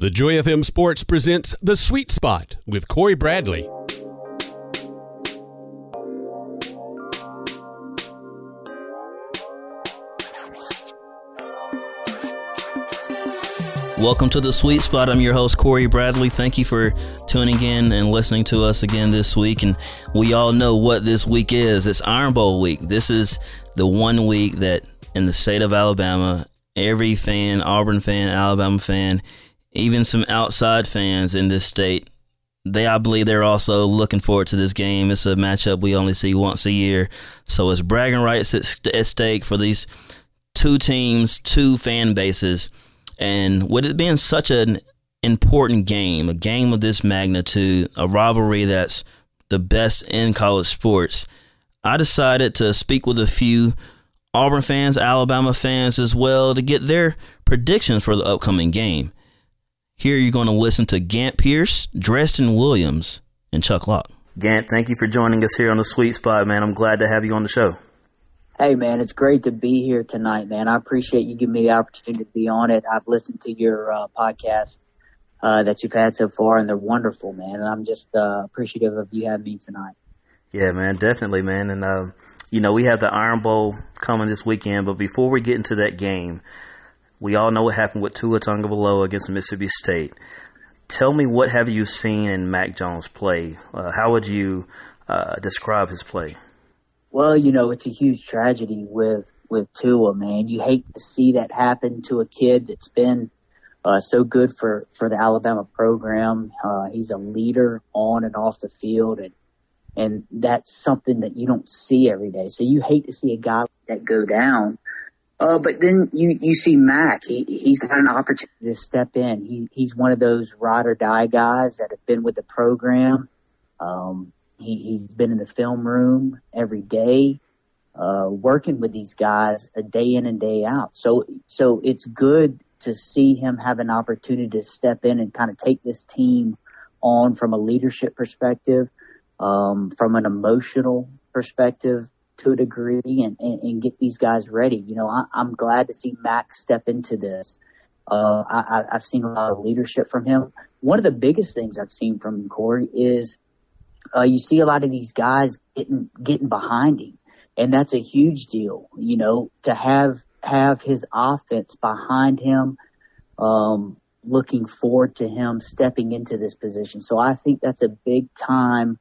The Joy FM Sports presents The Sweet Spot with Corey Bradley. Welcome to the Sweet Spot. I'm your host, Corey Bradley. Thank you for tuning in and listening to us again this week. And we all know what this week is. It's Iron Bowl week. This is the one week that in the state of Alabama, every fan, Auburn fan, Alabama fan, even some outside fans in this state, they I believe they're also looking forward to this game. It's a matchup we only see once a year. So it's bragging rights at, at stake for these two teams, two fan bases and with it being such an important game, a game of this magnitude, a rivalry that's the best in college sports, I decided to speak with a few Auburn fans, Alabama fans as well, to get their predictions for the upcoming game. Here you're going to listen to Gant Pierce, Dresden Williams, and Chuck Locke. Gant, thank you for joining us here on the Sweet Spot, man. I'm glad to have you on the show. Hey man, it's great to be here tonight, man. I appreciate you giving me the opportunity to be on it. I've listened to your uh, podcast uh, that you've had so far, and they're wonderful, man. And I'm just uh, appreciative of you having me tonight. Yeah, man, definitely, man. And uh, you know, we have the Iron Bowl coming this weekend, but before we get into that game, we all know what happened with Tua Tagovailoa against Mississippi State. Tell me, what have you seen in Mac Jones play? Uh, how would you uh, describe his play? Well, you know, it's a huge tragedy with with Tua, man. You hate to see that happen to a kid that's been uh, so good for for the Alabama program. Uh, he's a leader on and off the field, and and that's something that you don't see every day. So you hate to see a guy like that go down. Uh, but then you, you see Mac, he, he's got an opportunity to step in. He, he's one of those ride or die guys that have been with the program. Um, he, he's been in the film room every day, uh, working with these guys a day in and day out. So, so it's good to see him have an opportunity to step in and kind of take this team on from a leadership perspective, um, from an emotional perspective to a degree and, and, and get these guys ready. You know, I, I'm glad to see Max step into this. Uh, I, I've seen a lot of leadership from him. One of the biggest things I've seen from Corey is uh, you see a lot of these guys getting getting behind him, and that's a huge deal. You know, to have have his offense behind him, um, looking forward to him stepping into this position. So I think that's a big time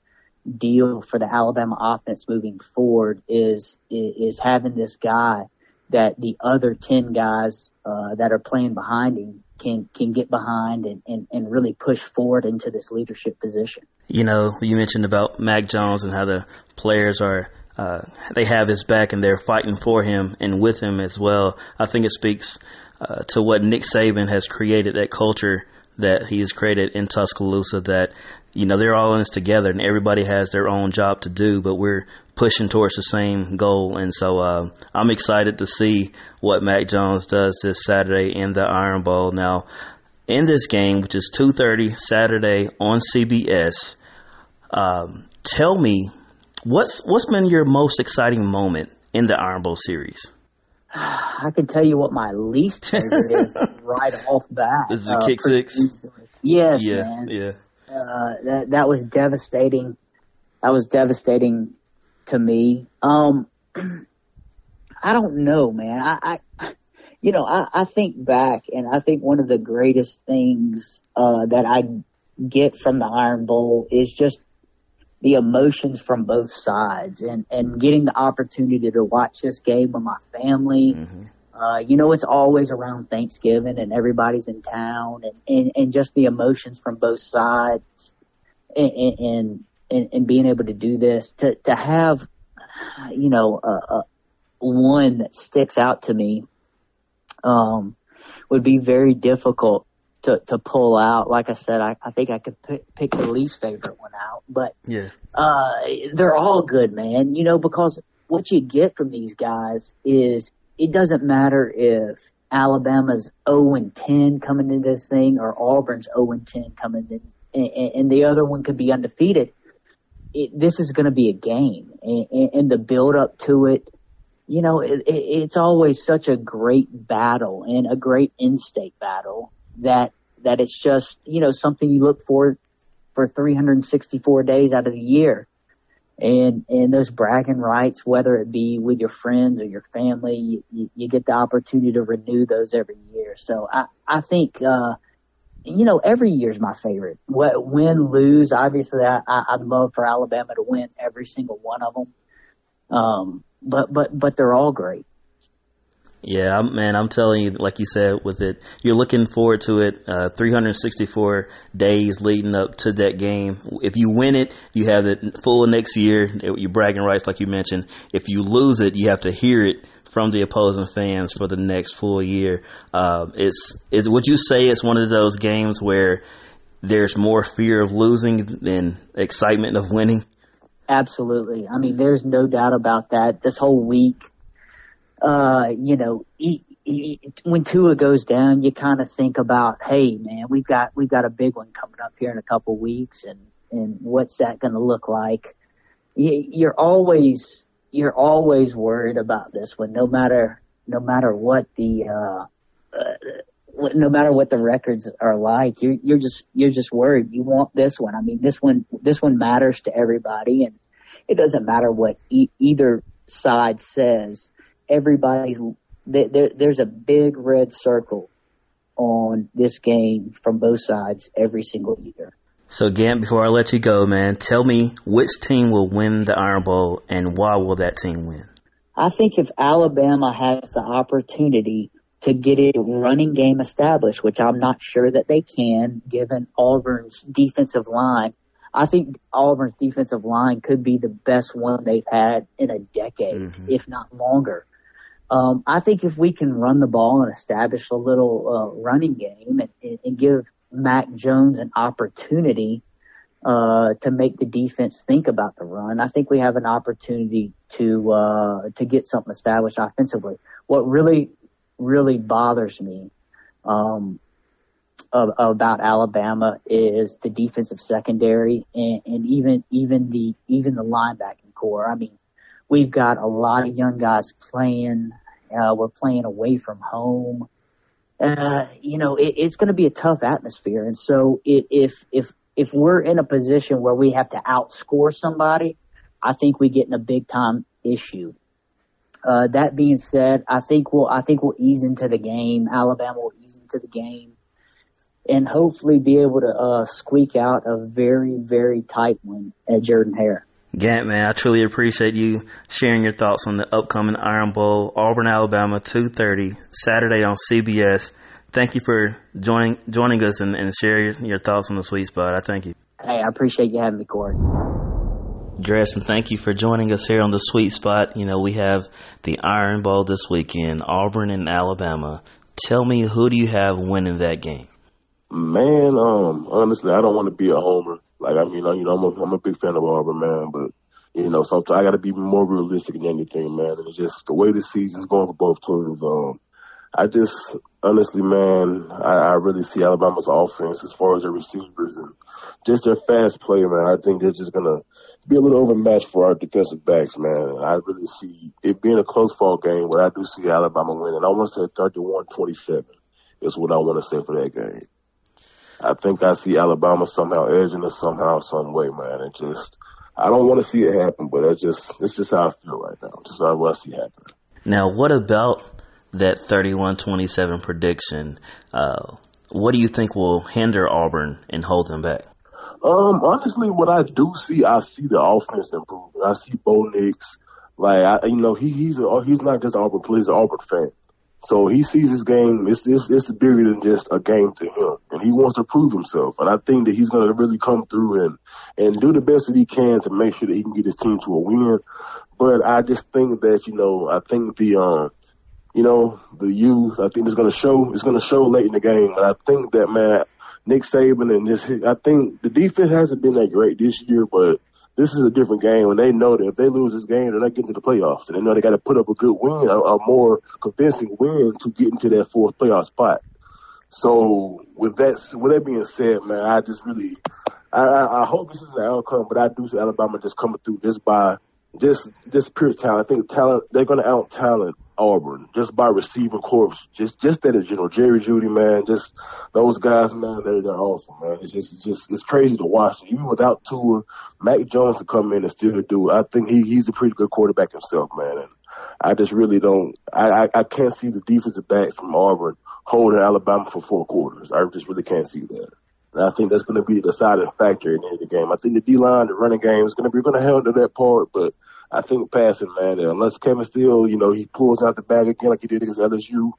deal for the Alabama offense moving forward. Is is having this guy that the other ten guys uh, that are playing behind him can can get behind and, and, and really push forward into this leadership position you know, you mentioned about Mac Jones and how the players are uh, they have his back and they're fighting for him and with him as well. I think it speaks uh, to what Nick Saban has created that culture that he has created in Tuscaloosa that you know they're all in this together and everybody has their own job to do, but we're pushing towards the same goal. And so uh, I'm excited to see what Mac Jones does this Saturday in the Iron Bowl. Now, in this game, which is 2:30 Saturday on CBS. Um, tell me, what's what's been your most exciting moment in the Iron Bowl series? I can tell you what my least favorite is right off the bat. This is a uh, kick six. Easily. Yes, yeah, man. Yeah, uh, that that was devastating. That was devastating to me. Um, I don't know, man. I, I you know, I, I think back and I think one of the greatest things uh, that I get from the Iron Bowl is just the emotions from both sides and, and getting the opportunity to watch this game with my family. Mm-hmm. Uh, you know, it's always around Thanksgiving and everybody's in town and, and, and just the emotions from both sides and, and, and, and being able to do this to, to have, you know, a, a one that sticks out to me, um, would be very difficult to to pull out. Like I said, I, I think I could pick, pick the least favorite one out, but yeah, uh, they're all good, man. You know, because what you get from these guys is it doesn't matter if Alabama's 0 and 10 coming into this thing or Auburn's 0 and 10 coming in, and, and the other one could be undefeated. It, this is going to be a game, and, and the build up to it you know, it, it, it's always such a great battle and a great in-state battle that that it's just you know something you look for for 364 days out of the year. And, and those bragging rights, whether it be with your friends or your family, you, you get the opportunity to renew those every year. So I, I think, uh, you know, every year is my favorite. What, win, lose, obviously I, I, I'd love for Alabama to win every single one of them. Um, but, but, but they're all great. Yeah, man, I'm telling you, like you said, with it, you're looking forward to it. Uh, 364 days leading up to that game. If you win it, you have it full next year. You're bragging rights, like you mentioned. If you lose it, you have to hear it from the opposing fans for the next full year. Uh, it's, it's, would you say it's one of those games where there's more fear of losing than excitement of winning? Absolutely. I mean, there's no doubt about that. This whole week, uh, you know, he, he, when Tua goes down, you kind of think about, hey, man, we've got we've got a big one coming up here in a couple weeks, and and what's that going to look like? You're always you're always worried about this one, no matter no matter what the uh, uh, no matter what the records are like. You're you're just you're just worried. You want this one. I mean, this one this one matters to everybody, and it doesn't matter what e- either side says everybody's there, there's a big red circle on this game from both sides every single year. So, Gant, before I let you go, man, tell me which team will win the Iron Bowl and why will that team win? I think if Alabama has the opportunity to get a running game established, which I'm not sure that they can, given Auburn's defensive line, I think Auburn's defensive line could be the best one they've had in a decade, mm-hmm. if not longer. Um, I think if we can run the ball and establish a little uh, running game and, and give Mac Jones an opportunity uh, to make the defense think about the run, I think we have an opportunity to uh, to get something established offensively. What really really bothers me um, about Alabama is the defensive secondary and, and even even the even the linebacking corps. I mean, We've got a lot of young guys playing. Uh, we're playing away from home. Uh, you know, it, it's going to be a tough atmosphere. And so it, if, if, if we're in a position where we have to outscore somebody, I think we get in a big time issue. Uh, that being said, I think we'll, I think we'll ease into the game. Alabama will ease into the game and hopefully be able to, uh, squeak out a very, very tight one at Jordan Hare. Gant, man, I truly appreciate you sharing your thoughts on the upcoming Iron Bowl, Auburn, Alabama, 2.30, Saturday on CBS. Thank you for joining joining us and, and sharing your thoughts on the sweet spot. I thank you. Hey, I appreciate you having me, Corey. Dress, thank you for joining us here on the sweet spot. You know, we have the Iron Bowl this weekend, Auburn and Alabama. Tell me, who do you have winning that game? Man, um, honestly, I don't want to be a homer. Like I mean, you know, I'm a, I'm a big fan of Auburn, man, but you know, sometimes I got to be more realistic than anything, man. And it's just the way the season's going for both teams. Um, I just honestly, man, I, I really see Alabama's offense as far as their receivers and just their fast play, man. I think they're just gonna be a little overmatched for our defensive backs, man. I really see it being a close fall game, but I do see Alabama winning. I want to say 31-27 is what I want to say for that game. I think I see Alabama somehow edging us somehow, some way, man. It just, I don't want to see it happen, but it's just, it's just how I feel right now. Just how I see happen. Now, what about that 31-27 prediction? Uh, what do you think will hinder Auburn and hold them back? Um, honestly, what I do see, I see the offense improving. I see Bo Nix, like I, you know, he he's a, he's not just an Auburn player, he's an Auburn fan. So he sees his game, it's, it's, it's bigger than just a game to him. And he wants to prove himself. And I think that he's going to really come through and, and do the best that he can to make sure that he can get his team to a win. But I just think that, you know, I think the, um, you know, the youth, I think it's going to show, it's going to show late in the game. And I think that, man, Nick Saban and this, I think the defense hasn't been that great this year, but this is a different game, and they know that if they lose this game, they're not getting to the playoffs. And they know they got to put up a good win, a, a more convincing win to get into that fourth playoff spot. So with that, with that being said, man, I just really, I, I hope this is the outcome, but I do see Alabama just coming through just by just just pure talent. I think talent they're going to out talent Auburn just by receiver corps. Just just that you know Jerry Jeudy man, just those guys man, they're they're awesome man. It's just it's just it's crazy to watch. Even without Tua, Mac Jones to come in and still do. I think he he's a pretty good quarterback himself, man. And I just really don't. I I, I can't see the defensive backs from Auburn holding Alabama for four quarters. I just really can't see that. And I think that's going to be the deciding factor in the game. I think the D line, the running game is going to be going to handle that part, but I think passing, man, unless Kevin Steele, you know, he pulls out the bag again like he did against LSU,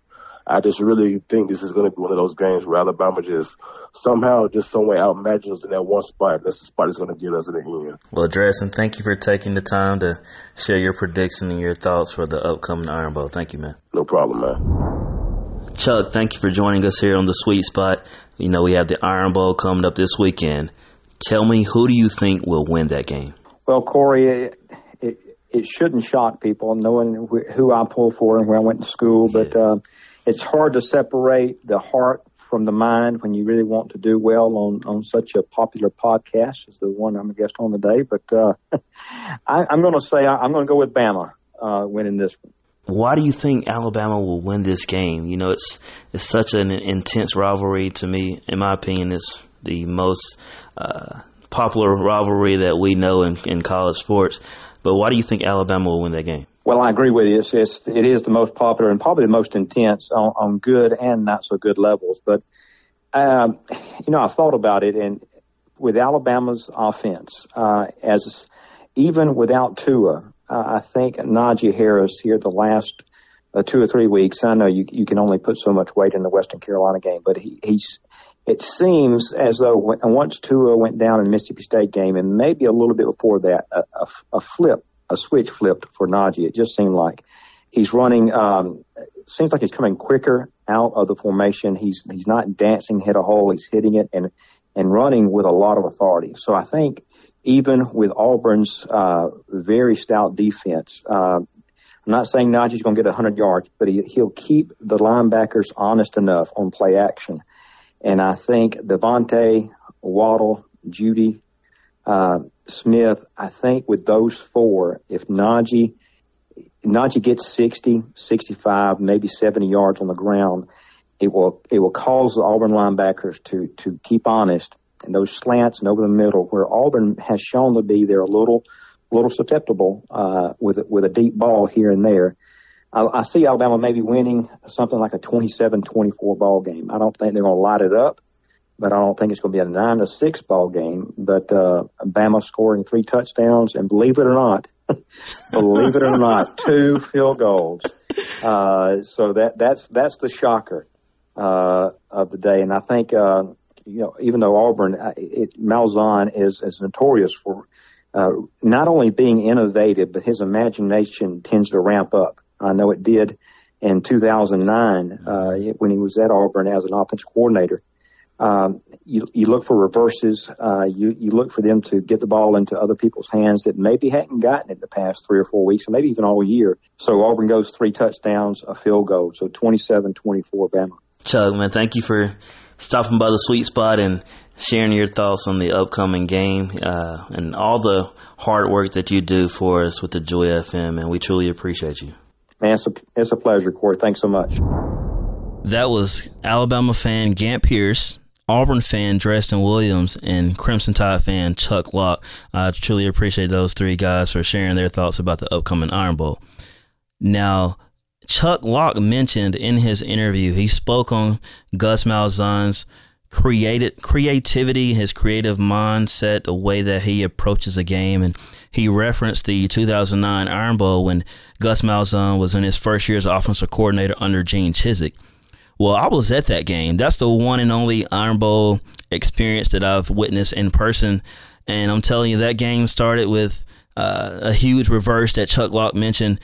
I just really think this is going to be one of those games where Alabama just somehow, just some way outmatches us in that one spot. That's the spot that's going to get us in the end. Well, Dresden, thank you for taking the time to share your prediction and your thoughts for the upcoming Iron Bowl. Thank you, man. No problem, man. Chuck, thank you for joining us here on the Sweet Spot. You know, we have the Iron Bowl coming up this weekend. Tell me, who do you think will win that game? Well, Corey, it shouldn't shock people knowing who I pull for and where I went to school, but uh, it's hard to separate the heart from the mind when you really want to do well on, on such a popular podcast as the one I'm a guest on today. But uh, I, am going to say I, am going to go with Bama uh, winning this one. Why do you think Alabama will win this game? You know, it's it's such an intense rivalry to me. In my opinion, it's the most uh, popular rivalry that we know in, in college sports. But why do you think Alabama will win that game? Well, I agree with you. It's, it's it is the most popular and probably the most intense on, on good and not so good levels. But um, you know, I've thought about it, and with Alabama's offense, uh, as even without Tua, uh, I think Najee Harris here the last uh, two or three weeks. I know you you can only put so much weight in the Western Carolina game, but he, he's it seems as though when, once Tua went down in Mississippi State game, and maybe a little bit before that, a, a, a flip, a switch flipped for Najee. It just seemed like he's running. Um, seems like he's coming quicker out of the formation. He's he's not dancing hit a hole. He's hitting it and and running with a lot of authority. So I think even with Auburn's uh, very stout defense, uh, I'm not saying Najee's going to get 100 yards, but he, he'll keep the linebackers honest enough on play action and I think DeVonta, Waddle, Jeudy, uh, Smith, I think with those four, if Najee, Najee gets 60, 65, maybe 70 yards on the ground, it will, it will cause the Auburn linebackers to, to keep honest and those slants and over the middle where Auburn has shown to be they're a little, little susceptible, uh, with, with a deep ball here and there. I, I see Alabama maybe winning something like a 27-24 ball game. I don't think they're going to light it up, but I don't think it's going to be a nine to six ball game. But uh, Bama scoring three touchdowns, and believe it or not, believe it or not, two field goals. Uh, so that that's that's the shocker uh, of the day, and I think uh, you know even though Auburn, uh, it, Malzahn is is notorious for. Uh, not only being innovative, but his imagination tends to ramp up. I know it did in 2009 uh, when he was at Auburn as an offensive coordinator. Um, you, you look for reverses. Uh, you, you look for them to get the ball into other people's hands that maybe hadn't gotten it the past three or four weeks, or maybe even all year. So Auburn goes three touchdowns, a field goal. So 27-24 Bama. Chuck, man, thank you for stopping by the sweet spot and sharing your thoughts on the upcoming game uh, and all the hard work that you do for us with the Joy FM, and we truly appreciate you. Man, it's a, it's a pleasure, Corey. Thanks so much. That was Alabama fan Gant Pierce, Auburn fan Dresden Williams, and Crimson Tide fan Chuck Locke. I truly appreciate those three guys for sharing their thoughts about the upcoming Iron Bowl. Now, Chuck Locke mentioned in his interview, he spoke on Gus Malzahn's created creativity, his creative mindset, the way that he approaches a game, and he referenced the 2009 Iron Bowl when Gus Malzahn was in his first year as offensive coordinator under Gene Chizik. Well, I was at that game. That's the one and only Iron Bowl experience that I've witnessed in person, and I'm telling you, that game started with. Uh, a huge reverse that Chuck Locke mentioned.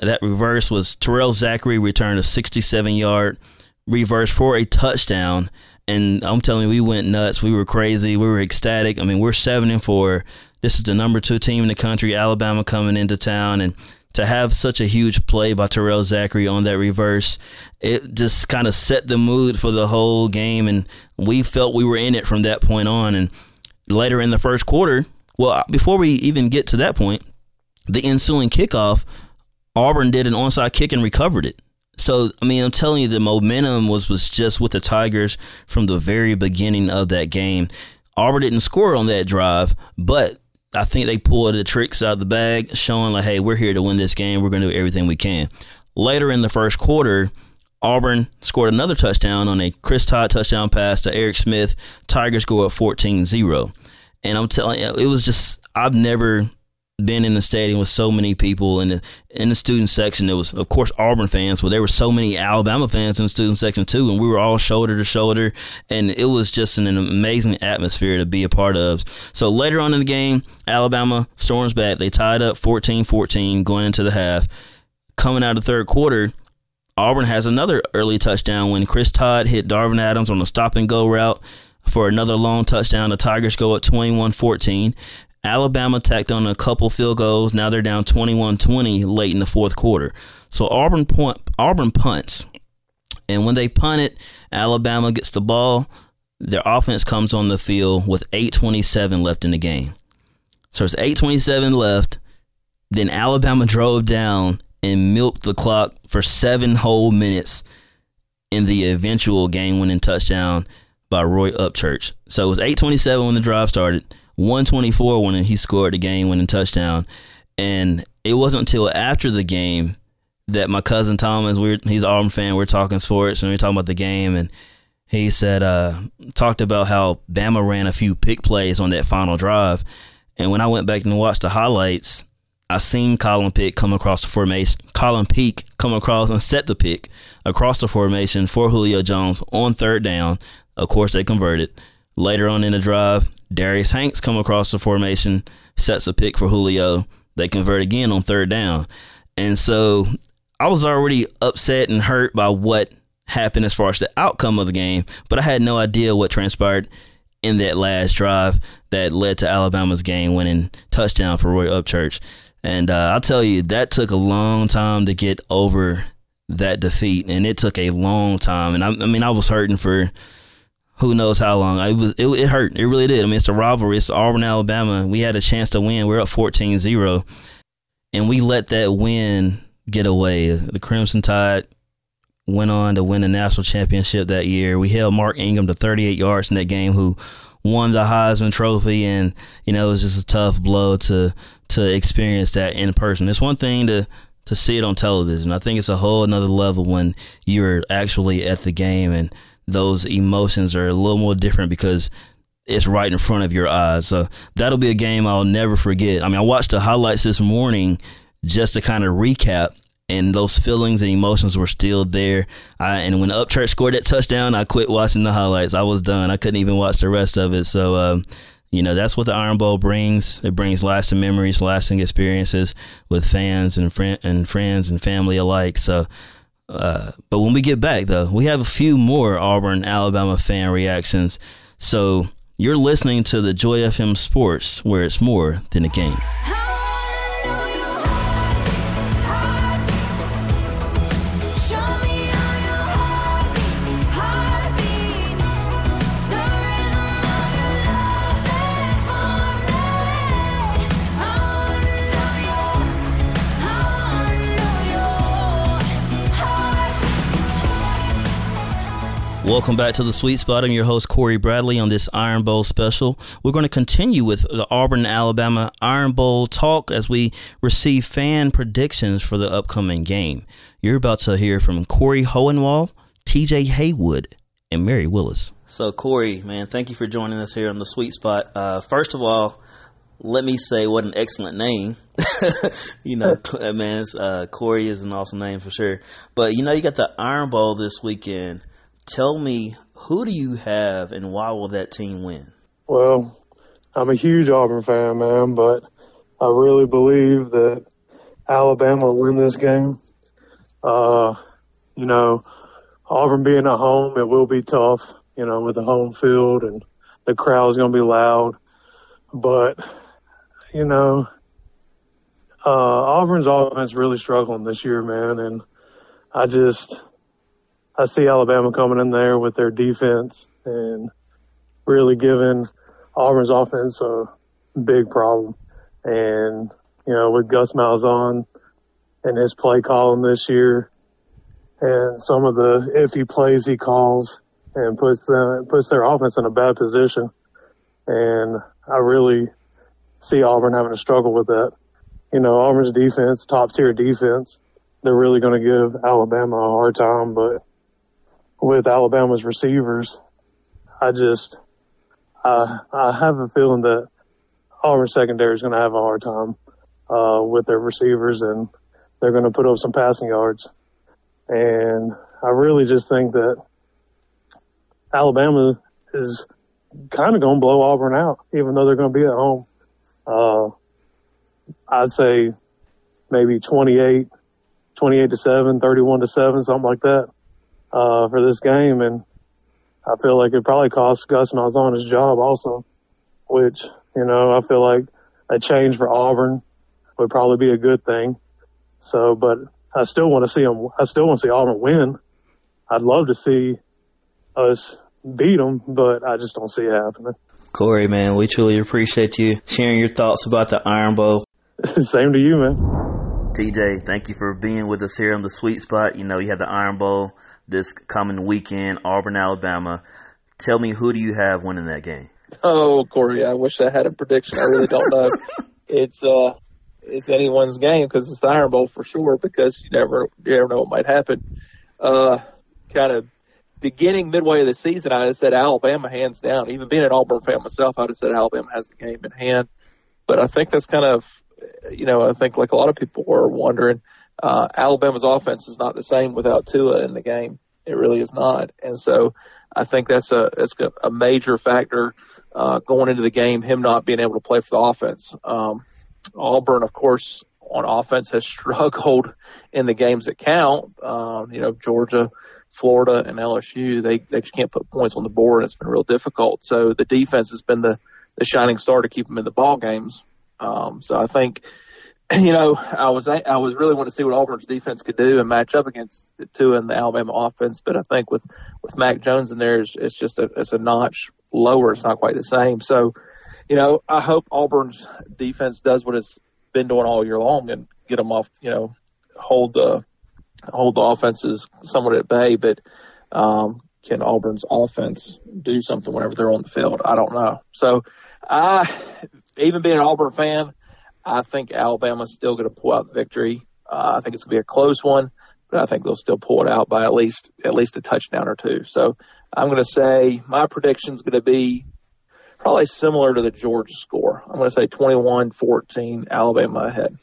That reverse was Terrell Zachery returned a 67 yard reverse for a touchdown and I'm telling you, we went nuts. We were crazy. We were ecstatic. I mean, we're seven and four. This is the number two team in the country, Alabama coming into town, and to have such a huge play by Terrell Zachery on that reverse, it just kind of set the mood for the whole game, and we felt we were in it from that point on. And later in the first quarter, well, before we even get to that point, the ensuing kickoff, Auburn did an onside kick and recovered it. So I mean, I'm telling you, the momentum was was just with the Tigers from the very beginning of that game. Auburn didn't score on that drive, but I think they pulled the tricks out of the bag, showing like, hey, we're here to win this game. We're going to do everything we can. Later in the first quarter, Auburn scored another touchdown on a Chris Todd touchdown pass to Eric Smith. Tigers go up 14 0. And I'm telling you, it was just, I've never been in the stadium with so many people in the in the student section. There was, of course, Auburn fans, but there were so many Alabama fans in the student section too, and we were all shoulder to shoulder, and it was just an, an amazing atmosphere to be a part of. So later on in the game, Alabama storms back. They tied up 14-14 going into the half. Coming out of the third quarter, Auburn has another early touchdown when Chris Todd hit Darvin Adams on a stop and go route for another long touchdown. The Tigers go up 21 14. Alabama tacked on a couple field goals. Now they're down 21-20 late in the fourth quarter. So Auburn point, Auburn punts. And when they punt it, Alabama gets the ball. Their offense comes on the field with 8:27 left in the game. So it's 8:27 left. Then Alabama drove down and milked the clock for seven whole minutes in the eventual game-winning touchdown by Roy Upchurch. So it was 8:27 when the drive started. 124 when he scored the game winning touchdown. And it wasn't until after the game that my cousin Thomas, we're he's an Auburn fan, we are talking sports and we are talking about the game and he said uh, talked about how Bama ran a few pick plays on that final drive. And when I went back and watched the highlights, I seen Colin Peek come across the formation. Colin Peek come across and set the pick across the formation for Julio Jones on third down. Of course, they converted. Later on in the drive, Darius Hanks come across the formation, sets a pick for Julio. They convert again on third down. And so I was already upset and hurt by what happened as far as the outcome of the game, but I had no idea what transpired in that last drive that led to Alabama's game winning touchdown for Roy Upchurch. And uh, I'll tell you, that took a long time to get over that defeat, and it took a long time. And I, I mean, I was hurting for who knows how long. It was it, it hurt. It really did. I mean, it's a rivalry. It's Auburn, Alabama. We had a chance to win. We're up 14-0. and we let that win get away. The Crimson Tide went on to win the national championship that year. We held Mark Ingram to 38 yards in that game, who won the Heisman Trophy, and you know it was just a tough blow to to experience that in person. It's one thing to to see it on television. I think it's a whole another level when you're actually at the game and those emotions are a little more different because it's right in front of your eyes. So that'll be a game I'll never forget. I mean, I watched the highlights this morning just to kind of recap, and those feelings and emotions were still there. I, and when Upchurch scored that touchdown, I quit watching the highlights. I was done. I couldn't even watch the rest of it. So, um, you know, that's what the Iron Bowl brings. It brings lasting memories, lasting experiences with fans and, and friends and family alike. So, uh, but when we get back, though, we have a few more Auburn, Alabama fan reactions. So you're listening to the Joy FM Sports, where it's more than a game. Welcome back to the Sweet Spot. I'm your host, Corey Bradley, on this Iron Bowl special. We're going to continue with the Auburn, Alabama Iron Bowl talk as we receive fan predictions for the upcoming game. You're about to hear from Corey Hohenwald, TJ Haywood, and Mary Willis. So, Corey, man, thank you for joining us here on the Sweet Spot. Uh, first of all, let me say what an excellent name. you know, man, uh, Corey is an awesome name for sure. But, you know, you got the Iron Bowl this weekend tell me who do you have and why will that team win? Well, I'm a huge Auburn fan, man, but I really believe that Alabama will win this game. Uh, you know, Auburn being at home, it will be tough, you know, with the home field and the crowd's going to be loud. But, you know, uh, Auburn's offense really struggling this year, man. And I just, I see Alabama coming in there with their defense and really giving Auburn's offense a big problem. And, you know, with Gus Malzahn and his play calling this year and some of the iffy plays he calls and puts them puts their offense in a bad position. And I really see Auburn having to struggle with that. You know, Auburn's defense, top tier defense, they're really going to give Alabama a hard time. But with Alabama's receivers, I just I I have a feeling that Auburn secondary is going to have a hard time uh, with their receivers, and they're going to put up some passing yards. And I really just think that Alabama is kind of going to blow Auburn out, even though they're going to be at home. Uh, I'd say maybe 28, 28 to 7, 31 to 7, something like that, uh, for this game. And I feel like it probably cost Gus Malzahn his job also, which, you know, I feel like a change for Auburn would probably be a good thing. So, but I still want to see them, I still want to see Auburn win. I'd love to see us beat them, but I just don't see it happening. Corey, man, we truly appreciate you sharing your thoughts about the Iron Bowl. Same to you, man. TJ, thank you for being with us here on the Sweet Spot. You know, you have the Iron Bowl this coming weekend, Auburn, Alabama. Tell me, who do you have winning that game? Oh, Corey, I wish I had a prediction. I really don't know. it's uh, it's anyone's game because it's the Iron Bowl for sure. Because you never you never know what might happen. Uh, kind of beginning midway of the season, I'd have said Alabama hands down. Even being an Auburn fan myself, I'd have said Alabama has the game in hand. But I think that's kind of, you know, I think like a lot of people were wondering, uh, Alabama's offense is not the same without Tua in the game. It really is not. And so I think that's a, that's a major factor, uh, going into the game, him not being able to play for the offense. Um, Auburn, of course, on offense has struggled in the games that count. Um, you know, Georgia, Florida and LSU, they, they just can't put points on the board. And it's been real difficult. So the defense has been the, the shining star to keep them in the ball games. Um, so I think, you know, I was, I was really wanting to see what Auburn's defense could do and match up against the two in the Alabama offense. But I think with, with Mac Jones in there, it's, it's just a, it's a notch lower. It's not quite the same. So, you know, I hope Auburn's defense does what it's been doing all year long and get them off, you know, hold the, hold the offenses somewhat at bay, but um, can Auburn's offense do something whenever they're on the field? I don't know. So, I, even being an Auburn fan, I think Alabama's still going to pull out the victory. Uh, I think it's going to be a close one, but I think they'll still pull it out by at least at least a touchdown or two. So, I'm going to say my prediction is going to be probably similar to the Georgia score. I'm going to say 21-14, Alabama ahead.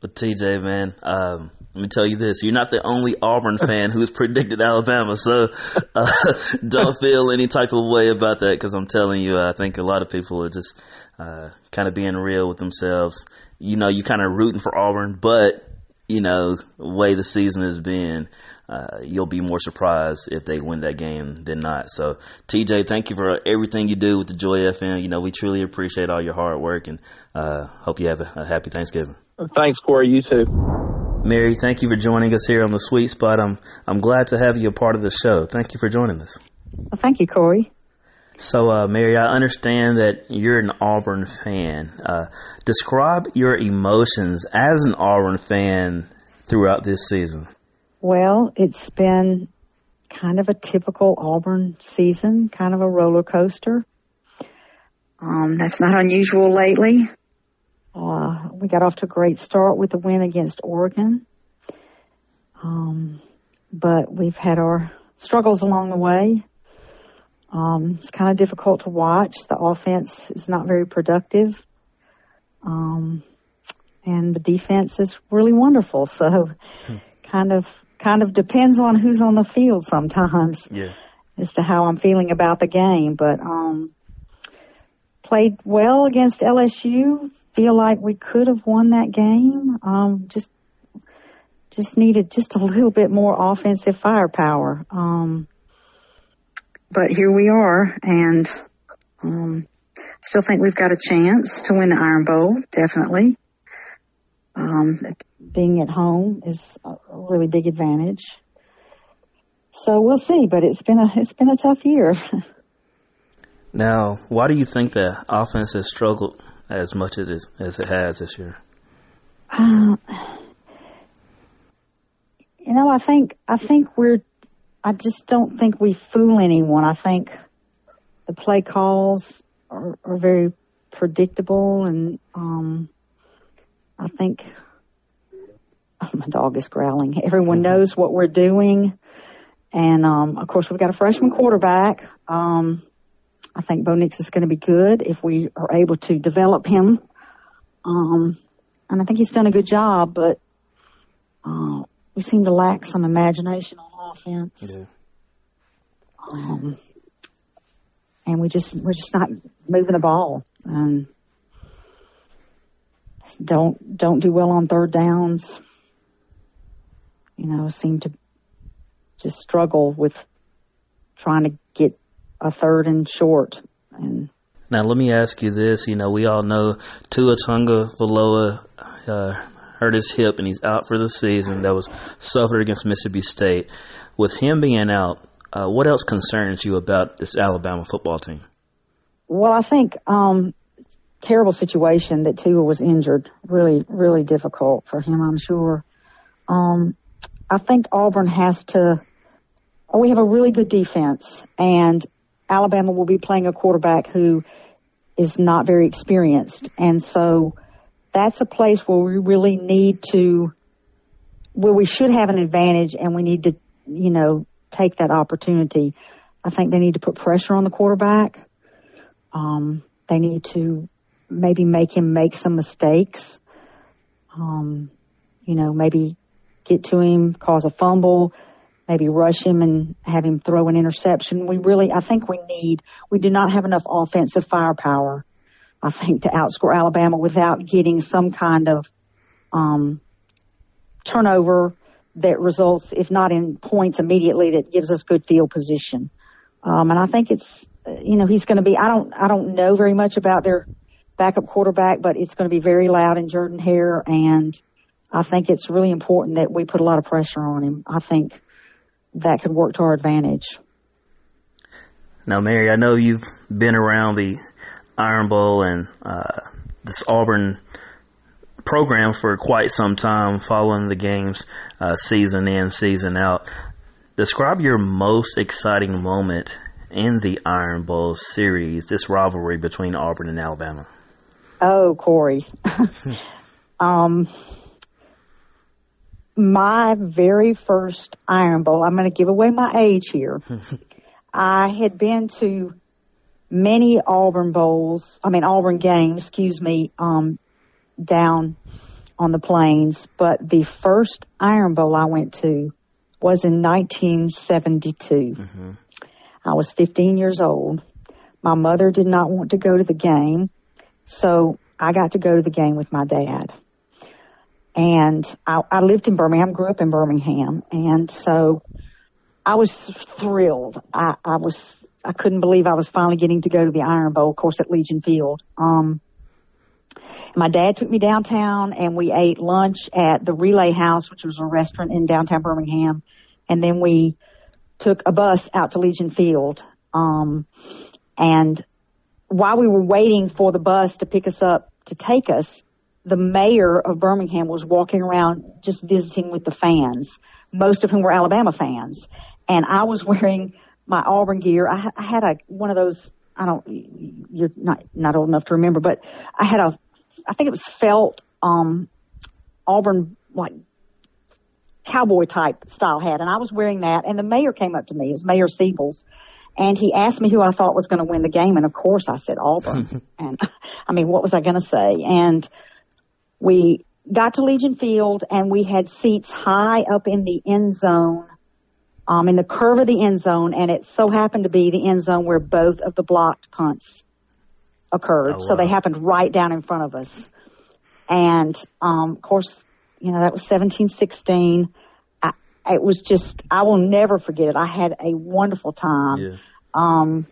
But TJ, man, um, let me tell you this: you're not the only Auburn fan who's predicted Alabama, so uh, don't feel any type of way about that. Because I'm telling you, I think a lot of people are just uh, kind of being real with themselves. You know, you're kind of rooting for Auburn, but you know, way the season has been, uh, you'll be more surprised if they win that game than not. So, TJ, thank you for everything you do with the Joy FM. You know, we truly appreciate all your hard work and uh, hope you have a, a happy Thanksgiving. Thanks, Corey. You too. Mary, thank you for joining us here on the Sweet Spot. I'm I'm glad to have you a part of the show. Thank you for joining us. Well, thank you, Corey. So, uh, Mary, I understand that you're an Auburn fan. Uh, describe your emotions as an Auburn fan throughout this season. Well, it's been kind of a typical Auburn season, kind of a roller coaster. Um, that's not unusual lately. Uh, we got off to a great start with the win against Oregon. Um, but we've had our struggles along the way. Um, it's kind of difficult to watch. The offense is not very productive. Um, and the defense is really wonderful. So hmm. kind of, kind of depends on who's on the field sometimes. Yeah. As to how I'm feeling about the game, but, um, played well against LSU. Feel like we could have won that game. Um, just, just needed just a little bit more offensive firepower. Um, but here we are, and um, still think we've got a chance to win the Iron Bowl. Definitely. Um, being at home is a really big advantage. So we'll see, but it's been a it's been a tough year. now, why do you think the offense has struggled as much as it, as it has this year? Uh, You know, I think I think we're. I just don't think we fool anyone. I think the play calls are, are very predictable, and um, I think oh, my dog is growling. Everyone knows what we're doing, and um, of course we've got a freshman quarterback. Um, I think Bo Nix is going to be good if we are able to develop him. Um, and I think he's done a good job, but uh, we seem to lack some imagination on offense. Yeah. Um, and we just we're just not moving the ball and don't don't do well on third downs. You know, seem to just struggle with trying to a third and short and Now, let me ask you this. You know, we all know Tua Tunga Valoa uh, hurt his hip and he's out for the season. That was suffered against Mississippi State. With him being out, uh, what else concerns you about this Alabama football team? Well, I think um, terrible situation that Tua was injured. Really, really difficult for him, I'm sure. Um, I think Auburn has to. We have a really good defense, and Alabama will be playing a quarterback who is not very experienced, and so that's a place where we really need to, where we should have an advantage, and we need to, you know, take that opportunity. I think they need to put pressure on the quarterback. Um, they need to maybe make him make some mistakes. Um, you know, maybe get to him, cause a fumble, maybe rush him and have him throw an interception. We really, I think we need, we do not have enough offensive firepower, I think, to outscore Alabama without getting some kind of, um, turnover that results, if not in points immediately, that gives us good field position. Um, and I think it's, you know, he's going to be, I don't, I don't know very much about their backup quarterback, but it's going to be very loud in Jordan Hare. And I think it's really important that we put a lot of pressure on him. I think that could work to our advantage. Now, Mary, I know you've been around the Iron Bowl and uh, this Auburn program for quite some time, following the games uh, season in, season out. Describe your most exciting moment in the Iron Bowl series, this rivalry between Auburn and Alabama. Oh, Corey. um, my very first Iron Bowl, I'm going to give away my age here. I had been to many Auburn Bowls, I mean, Auburn games, excuse me, um, down on the plains, but the first Iron Bowl I went to was in 1972. Mm-hmm. I was 15 years old. My mother did not want to go to the game, so I got to go to the game with my dad. And I, I lived in Birmingham, grew up in Birmingham, and so I was thrilled. I, I was, I couldn't believe I was finally getting to go to the Iron Bowl, of course, at Legion Field. Um, my dad took me downtown and we ate lunch at the Relay House, which was a restaurant in downtown Birmingham. And then we took a bus out to Legion Field. Um, and while we were waiting for the bus to pick us up to take us, the mayor of Birmingham was walking around just visiting with the fans, most of whom were Alabama fans. And I was wearing my Auburn gear. I, I had a, one of those, I don't, you're not, not old enough to remember, but I had a, I think it was felt, um, Auburn, like, cowboy type style hat. And I was wearing that. And the mayor came up to me, it was Mayor Seibels. And he asked me who I thought was going to win the game. And of course I said Auburn. and I mean, what was I going to say? And we got to Legion Field and we had seats high up in the end zone, um, in the curve of the end zone. And it so happened to be the end zone where both of the blocked punts occurred. Oh, wow. So they happened right down in front of us. And, um, of course, you know, that was 1716. I, it was just, I will never forget it. I had a wonderful time. Yeah. Um,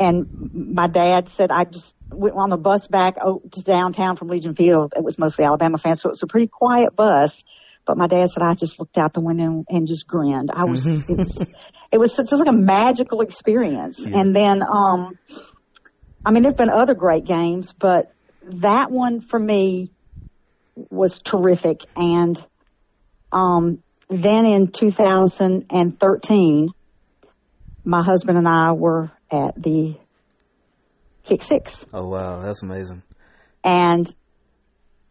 and my dad said I just on the bus back to downtown from Legion Field. It was mostly Alabama fans, so it was a pretty quiet bus. But my dad said I just looked out the window and, just grinned. I was, it was, it was just like a magical experience. Yeah. And then, um, I mean, there've been other great games, but that one for me was terrific. And, um, then in 2013, my husband and I were at the kick six. Oh wow, that's amazing. And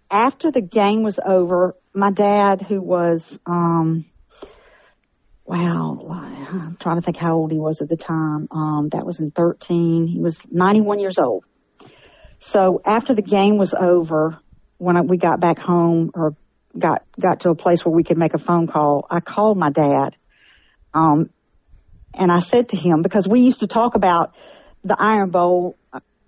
after the game was over, my dad, who was, um, wow, I'm trying to think how old he was at the time. Um, that was in 13. He was 91 years old. So after the game was over, when I, we got back home or got got to a place where we could make a phone call, I called my dad, um, and I said to him because we used to talk about the Iron Bowl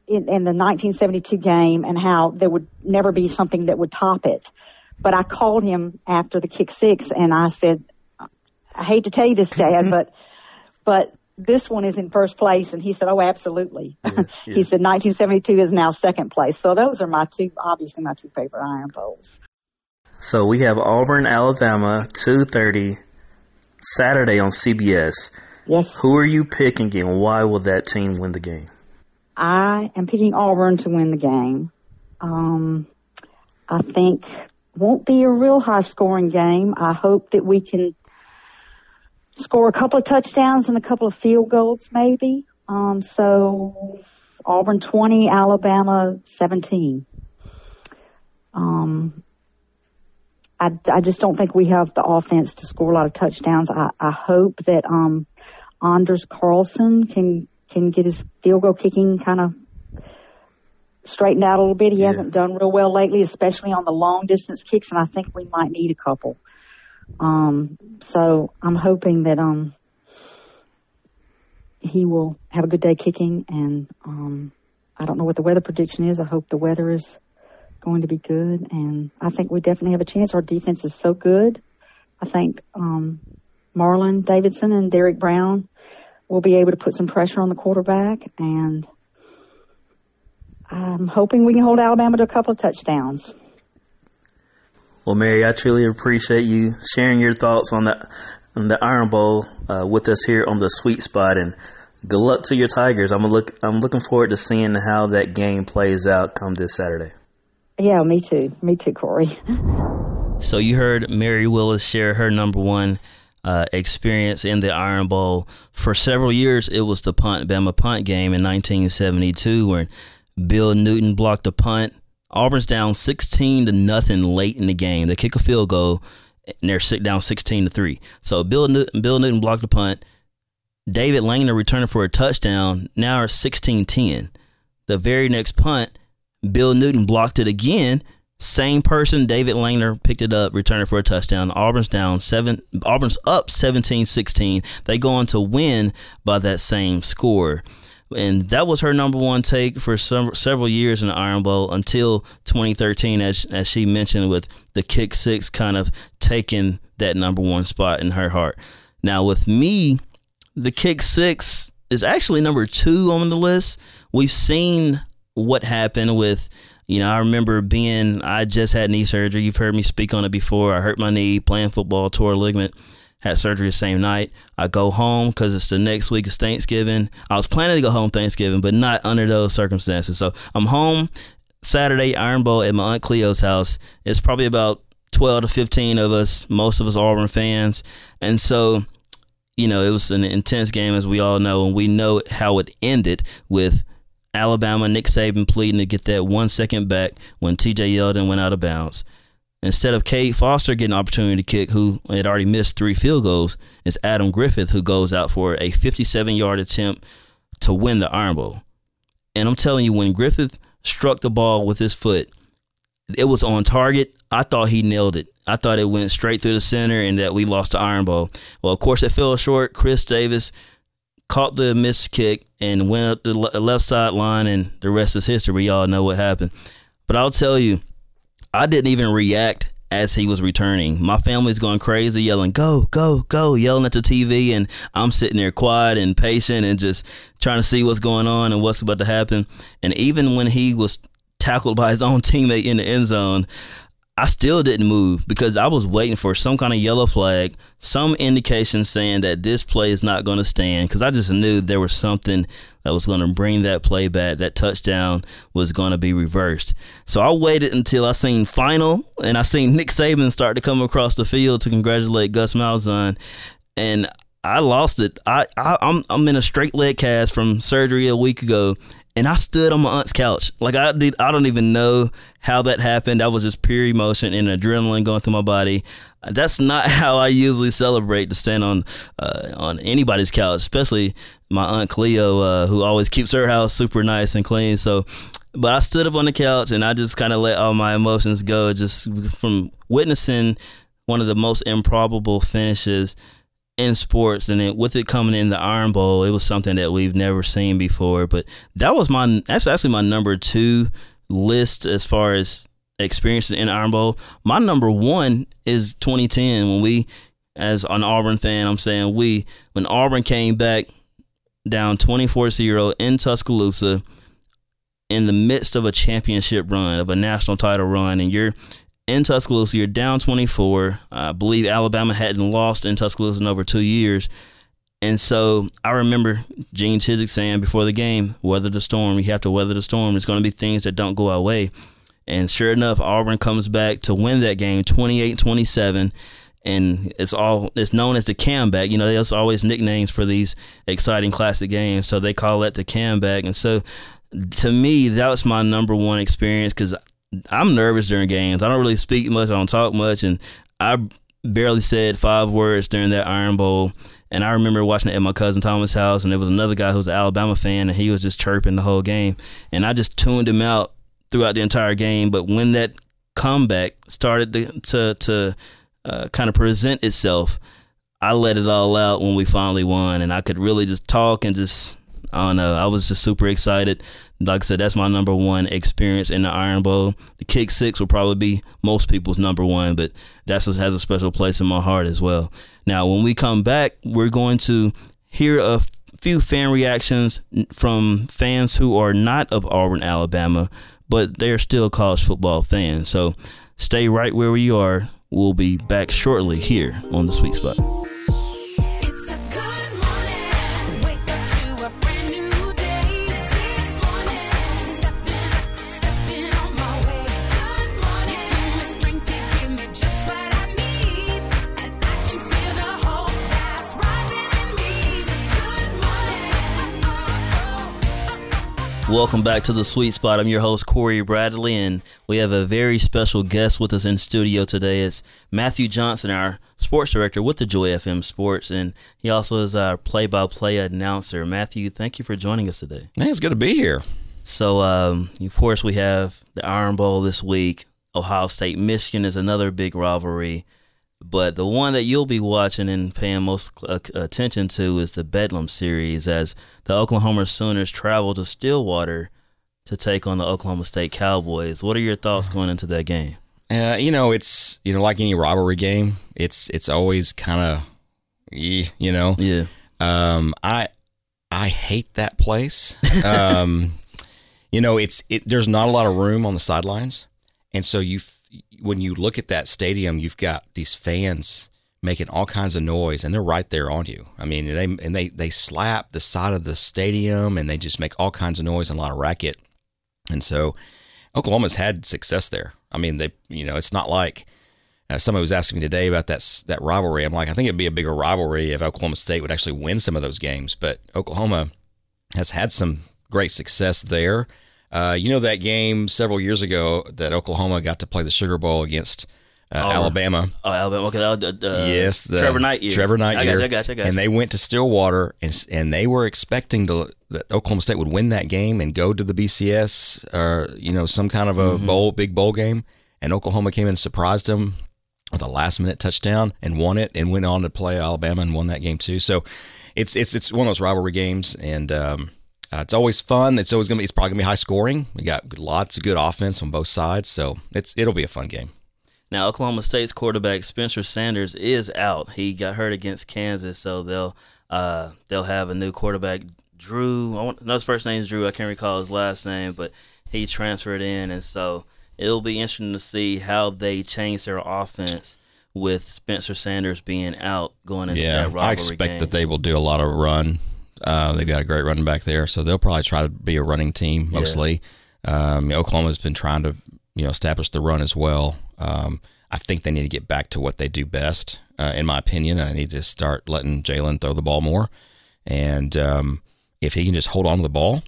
in, in the 1972 game and how there would never be something that would top it. But I called him after the kick six and I said, I hate to tell you this, Dad, but but this one is in first place. And he said, Oh, absolutely. Yeah, yeah. he said 1972 is now second place. So those are my two, obviously my two favorite Iron Bowls. So we have Auburn, Alabama, 2:30 Saturday on CBS. Yes. Who are you picking and why will that team win the game? I am picking Auburn to win the game. Um, I think won't be a real high scoring game. I hope that we can score a couple of touchdowns and a couple of field goals maybe. Um, so Auburn 20, Alabama 17. Um, I, I just don't think we have the offense to score a lot of touchdowns. I, I hope that, um, Anders Carlson can, can get his field goal kicking kind of straightened out a little bit. He yeah. hasn't done real well lately, especially on the long distance kicks, and I think we might need a couple. Um, so I'm hoping that um, he will have a good day kicking, and um, I don't know what the weather prediction is. I hope the weather is going to be good, and I think we definitely have a chance. Our defense is so good. I think um, Marlon Davidson and Derrick Brown will be able to put some pressure on the quarterback, and I'm hoping we can hold Alabama to a couple of touchdowns. Well, Mary, I truly appreciate you sharing your thoughts on the on the Iron Bowl uh, with us here on the Sweet Spot, and good luck to your Tigers. I'm look I'm looking forward to seeing how that game plays out come this Saturday. Yeah, me too. Me too, Corey. so you heard Mary Willis share her number one uh, experience in the Iron Bowl. For several years, it was the punt Bama punt game in 1972, when Bill Newton blocked a punt Auburn's down 16 to nothing late in the game. They kick a field goal and they're down 16 to 3. So Bill Newton, Bill Newton blocked the punt. David Langner returning for a touchdown. Now it's 16-10. The very next punt, Bill Newton blocked it again. Same person, David Langner picked it up, returning for a touchdown. Auburn's down seven. Auburn's up 17-16. They go on to win by that same score and that was her number one take for some, several years in the Iron Bowl until 2013, as as she mentioned, with the kick six kind of taking that number one spot in her heart. Now with me, the kick six is actually number two on the list. We've seen what happened with. You know, I remember being, I just had knee surgery. You've heard me speak on it before. I hurt my knee playing football, tore a ligament had surgery the same night. I go home because it's the next week is Thanksgiving. I was planning to go home Thanksgiving, but not under those circumstances. So I'm home Saturday, Iron Bowl at my Aunt Cleo's house. It's probably about 12 to 15 of us, most of us Auburn fans. And so, you know, it was an intense game, as we all know, and we know how it ended with Alabama, Nick Saban pleading to get that one second back when TJ Yeldon went out of bounds. Instead of Cade Foster getting an opportunity to kick, who had already missed three field goals, it's Adam Griffith who goes out for a 57 yard attempt to win the Iron Bowl. And I'm telling you, when Griffith struck the ball with his foot, it was on target. I thought he nailed it. I thought it went straight through the center and that we lost the Iron Bowl. Well, of course, it fell short. Chris Davis caught the missed kick and went up the left side line, and the rest is history. We all know what happened. But I'll tell you, I didn't even react as he was returning. My family's going crazy, yelling, go, go, go, yelling at the TV. And I'm sitting there quiet and patient and just trying to see what's going on and what's about to happen. And even when he was tackled by his own teammate in the end zone, I still didn't move because I was waiting for some kind of yellow flag, some indication saying that this play is not going to stand because I just knew there was something that was going to bring that play back. That touchdown was going to be reversed. So I waited until I seen final and I seen Nick Saban start to come across the field to congratulate Gus Malzahn. And I lost it. I, I I'm I'm in a straight leg cast from surgery a week ago, and I stood on my aunt's couch. Like I did, I don't even know how that happened. That was just pure emotion and adrenaline going through my body. That's not how I usually celebrate to stand on uh, on anybody's couch, especially my aunt Cleo, uh, who always keeps her house super nice and clean. So, but I stood up on the couch and I just kind of let all my emotions go, just from witnessing one of the most improbable finishes in sports, and then with it coming in the Iron Bowl, it was something that we've never seen before. But that was my that's actually my number two list as far as experiences in Iron Bowl. My number one is 2010 when we, as an Auburn fan, I'm saying we when Auburn came back down 24-0 in Tuscaloosa in the midst of a championship run of a national title run and you're in Tuscaloosa. You're down 24. I believe Alabama hadn't lost in Tuscaloosa in over two years. And so I remember Gene Chizik saying before the game, weather the storm. You have to weather the storm. It's going to be things that don't go our way. And sure enough, Auburn comes back to win that game 28 27. And it's all it's known as the comeback. You know, there's always nicknames for these exciting classic games. So they call it the comeback. And so to me, that was my number one experience because I'm nervous during games. I don't really speak much. I don't talk much, and I barely said five words during that Iron Bowl. And I remember watching it at my cousin Thomas' house, and there was another guy who was an Alabama fan, and he was just chirping the whole game. And I just tuned him out throughout the entire game. But when that comeback started to to, to uh, kind of present itself, I let it all out when we finally won, and I could really just talk and just I don't know. I was just super excited. Like I said, that's my number one experience in the Iron Bowl. The kick six will probably be most people's number one, but that has a special place in my heart as well. Now, when we come back, we're going to hear a few fan reactions from fans who are not of Auburn, Alabama, but they're still college football fans. So stay right where you are. We'll be back shortly here on the Sweet Spot. Welcome back to the Sweet Spot. I'm your host Corey Bradley, and we have a very special guest with us in studio today. It's Matthew Johnson, our sports director with the Joy FM Sports, and he also is our play-by-play announcer. Matthew, thank you for joining us today. Man, it's good to be here. So, um, of course, we have the Iron Bowl this week. Ohio State, Michigan is another big rivalry. But the one that you'll be watching and paying most uh, attention to is the Bedlam series as the Oklahoma Sooners travel to Stillwater to take on the Oklahoma State Cowboys. What are your thoughts going into that game? Uh, you know, it's you know like any rivalry game, it's it's always kind of, you know, yeah. Um, I I hate that place. um, you know, it's it. There's not a lot of room on the sidelines, and so you when you look at that stadium, you've got these fans making all kinds of noise and they're right there on you. I mean, they and they they slap the side of the stadium and they just make all kinds of noise and a lot of racket. And so Oklahoma's had success there. I mean, they you know, it's not like uh, somebody was asking me today about that that rivalry. I'm like, I think it'd be a bigger rivalry if Oklahoma State would actually win some of those games, but Oklahoma has had some great success there. Uh, you know that game several years ago that Oklahoma got to play the Sugar Bowl against uh, oh, Alabama. Oh, Alabama. Okay, uh, yes, the Trevor Knight year. Trevor Knight I year. Got you, I got you, I got you. And they went to Stillwater, and and they were expecting to that Oklahoma State would win that game and go to the BCS or you know some kind of a mm-hmm. bowl, big bowl game. And Oklahoma came in and surprised them with a last minute touchdown and won it, and went on to play Alabama and won that game too. So it's it's it's one of those rivalry games, and um, uh, it's always fun. It's always gonna be. It's probably gonna be high scoring. We got lots of good offense on both sides, so it's it'll be a fun game. Now, Oklahoma State's quarterback Spencer Sanders is out. He got hurt against Kansas, so they'll uh, they'll have a new quarterback. Drew, I want, no, his first name is Drew. I can't recall his last name, but he transferred in, and so it'll be interesting to see how they change their offense with Spencer Sanders being out going into yeah, that rivalry I expect game. that they will do a lot of run. Uh, they've got a great running back there, so they'll probably try to be a running team mostly. Um, Oklahoma's been trying to you know establish the run as well. Um, I think they need to get back to what they do best, uh, in my opinion. I need to start letting Jalen throw the ball more, and um, if he can just hold on to the ball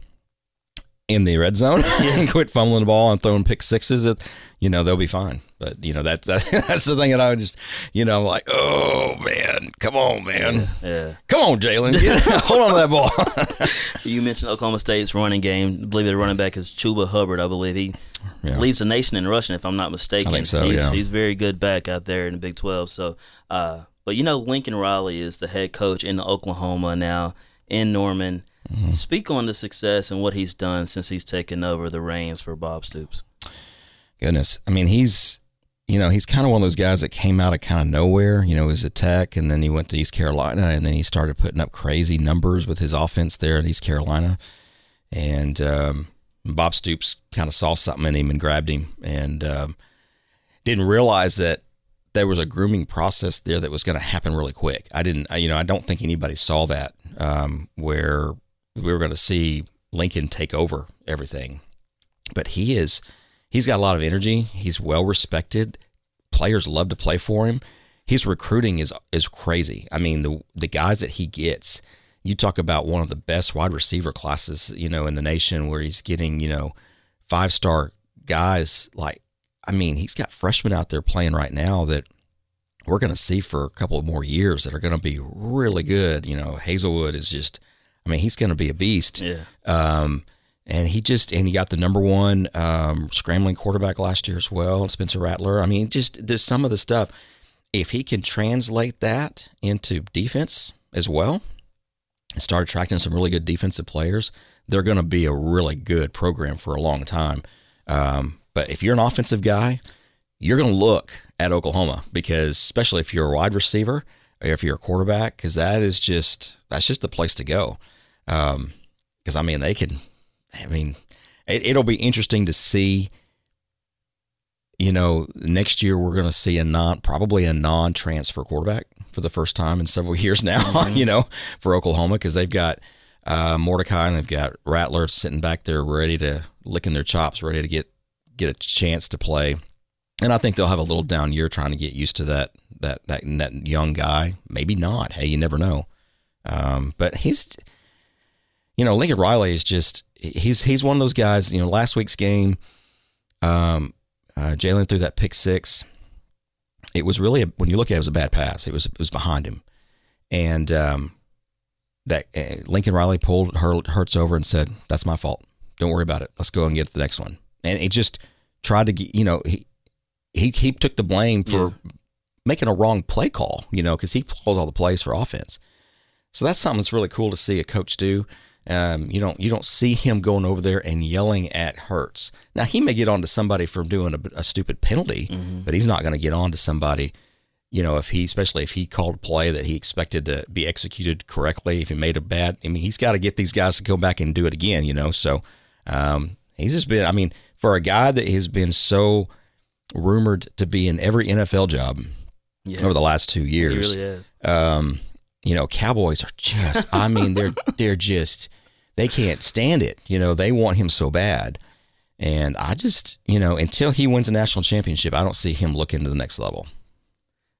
in the red zone and quit fumbling the ball and throwing pick sixes, it, you know they'll be fine. But you know that's that's, that's the thing that I would just you know like oh man, come on man, yeah. come on Jalen, hold on to that ball. You mentioned Oklahoma State's running game. I believe the running back is Chuba Hubbard. I believe he Yeah. leads the nation in rushing, if I'm not mistaken. I think so, He's, yeah. he's very good back out there in the Big 12. So, uh, but you know, Lincoln Riley is the head coach in Oklahoma now in Norman. Mm-hmm. Speak on the success and what he's done since he's taken over the reins for Bob Stoops. Goodness, I mean he's you know he's kind of one of those guys that came out of kind of nowhere. You know, he was a Tech, and then he went to East Carolina, and then he started putting up crazy numbers with his offense there at East Carolina. And um, Bob Stoops kind of saw something in him and grabbed him, and um, didn't realize that there was a grooming process there that was going to happen really quick. I didn't, I- you know, I don't think anybody saw that um, where we were going to see Lincoln take over everything. But he is, he's got a lot of energy. He's well respected. Players love to play for him. His recruiting is is crazy. I mean, the the guys that he gets. You talk about one of the best wide receiver classes, you know, in the nation, where he's getting, you know, five star guys. Like, I mean, he's got freshmen out there playing right now that we're going to see for a couple of more years that are going to be really good. You know, Haselwood is just, I mean, he's going to be a beast. Yeah. Um, and he just and he got the number one um, scrambling quarterback last year as well, Spencer Rattler. I mean, just there's some of the stuff. If he can translate that into defense as well, and start attracting some really good defensive players, they're going to be a really good program for a long time. Um, but if you're an offensive guy, you're going to look at Oklahoma because, especially if you're a wide receiver if you're a quarterback, because that is just that's just the place to go. Because I mean, they can. I mean, it, it'll be interesting to see. You know, next year we're going to see a non, probably a non-transfer quarterback for the first time in several years now. you know, for Oklahoma because they've got uh, Mordecai and they've got Rattler sitting back there ready to licking their chops, ready to get get a chance to play. And I think they'll have a little down year trying to get used to that that that, that young guy. Maybe not. Hey, you never know. Um, but he's, you know, Lincoln Riley is just he's he's one of those guys. You know, last week's game, um, uh, Jalen threw that pick six. It was really a, when you look at it, it was a bad pass. It was it was behind him, and um, that uh, Lincoln Riley pulled Hur- Hurts over and said, "That's my fault. Don't worry about it. Let's go and get the next one." And he just tried to get, you know, he he he took the blame for making a wrong play call, you know, because he calls all the plays for offense. So that's something that's really cool to see a coach do. Um, you don't you don't see him going over there and yelling at Hurts. Now he may get on to somebody for doing a, a stupid penalty, but he's not going to get on to somebody. You know, if he especially if he called a play that he expected to be executed correctly, if he made a bad, I mean, he's got to get these guys to go back and do it again. You know, so um, he's just been. I mean, for a guy that has been so rumored to be in every NFL job Yeah. over the last two He years, really is. um, you know, Cowboys are just. I mean, they're they're just they can't stand it. You know, they want him so bad, and I just you know until he wins a national championship, I don't see him looking to the next level.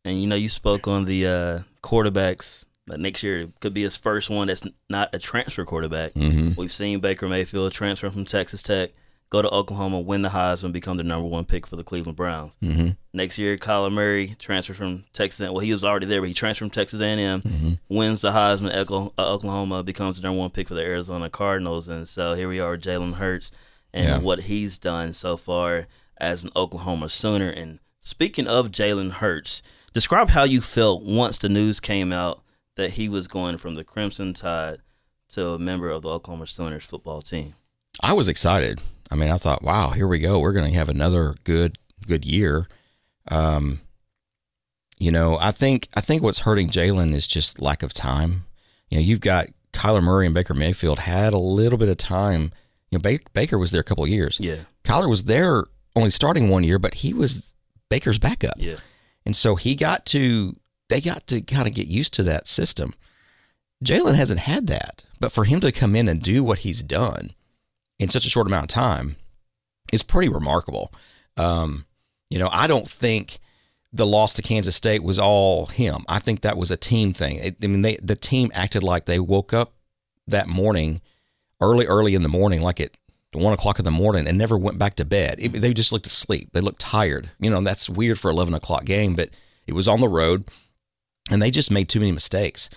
And you know, you spoke on the uh, quarterbacks that next year could be his first one that's not a transfer quarterback. Mhm. We've seen Baker Mayfield transfer from Texas Tech, go to Oklahoma, win the Heisman, become the number one pick for the Cleveland Browns. Mm-hmm. Next year, Kyler Murray transfers from Texas. Well, he was already there, but he transferred from Texas A&M, Mm-hmm. wins the Heisman. Oklahoma- uh, Oklahoma becomes the number one pick for the Arizona Cardinals, and so here we are, Jalen Hurts, and Yeah. what he's done so far as an Oklahoma Sooner. And speaking of Jalen Hurts, describe how you felt once the news came out that he was going from the Crimson Tide to a member of the Oklahoma Sooners football team. I was excited. I mean, I thought, wow, here we go. We're going to have another good good year. Um, you know, I think I think what's hurting Jalen is just lack of time. You know, you've got Kyler Murray and Baker Mayfield had a little bit of time. You know, ba- Baker was there a couple of years. Yeah. Kyler was there only starting one year, but he was Baker's backup. Yeah. And so he got to, they got to kind of get used to that system. Jalen hasn't had that, but for him to come in and do what he's done in such a short amount of time is pretty remarkable. Um, you know, I don't think the loss to Kansas State was all him. I think that was a team thing. It, I mean, they the team acted like they woke up that morning, early, early in the morning, like at one o'clock in the morning, and never went back to bed. It, they just looked asleep. They looked tired. You know, that's weird for eleven o'clock game, but it was on the road, and they just made too many mistakes.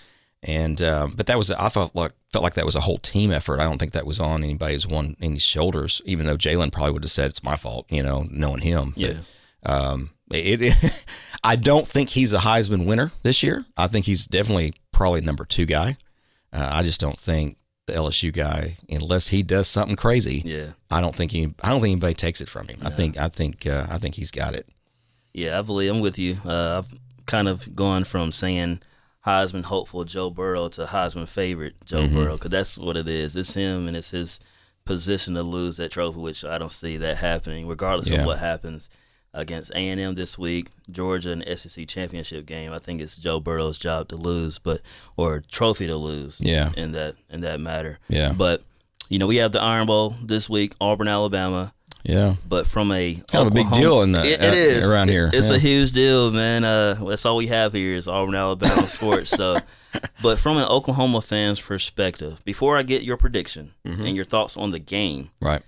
And um, but that was I felt like felt like that was a whole team effort. I don't think that was on anybody's one any shoulders. Even though Jalen probably would have said it's my fault, you know, knowing him. Yeah. But, um, it, it I don't think he's a Heisman winner this year. I think he's definitely probably number two guy. Uh, I just don't think the LSU guy, unless he does something crazy. Yeah. I don't think he. I don't think anybody takes it from him. I think. I think. Uh, I think he's got it. Yeah, I believe I'm with you. Uh, I've kind of gone from saying Heisman hopeful Joe Burrow to Heisman favorite Joe Mhm. Burrow because that's what it is. It's him and it's his position to lose that trophy, which I don't see that happening, regardless Yeah. of what happens against A and M this week, Georgia in the SEC championship game. I think it's Joe Burrow's job to lose, but or trophy to lose. Yeah. in that in that matter. Yeah. but you know we have the Iron Bowl this week, Auburn, Alabama. Yeah. But from a kind of a big deal in the- It- uh, it is around here. It's Yeah. a huge deal, man. Uh, that's all we have here is Auburn, Alabama sports. So, but from an Oklahoma fan's perspective, before I get your prediction Mhm. and your thoughts on the game, Right.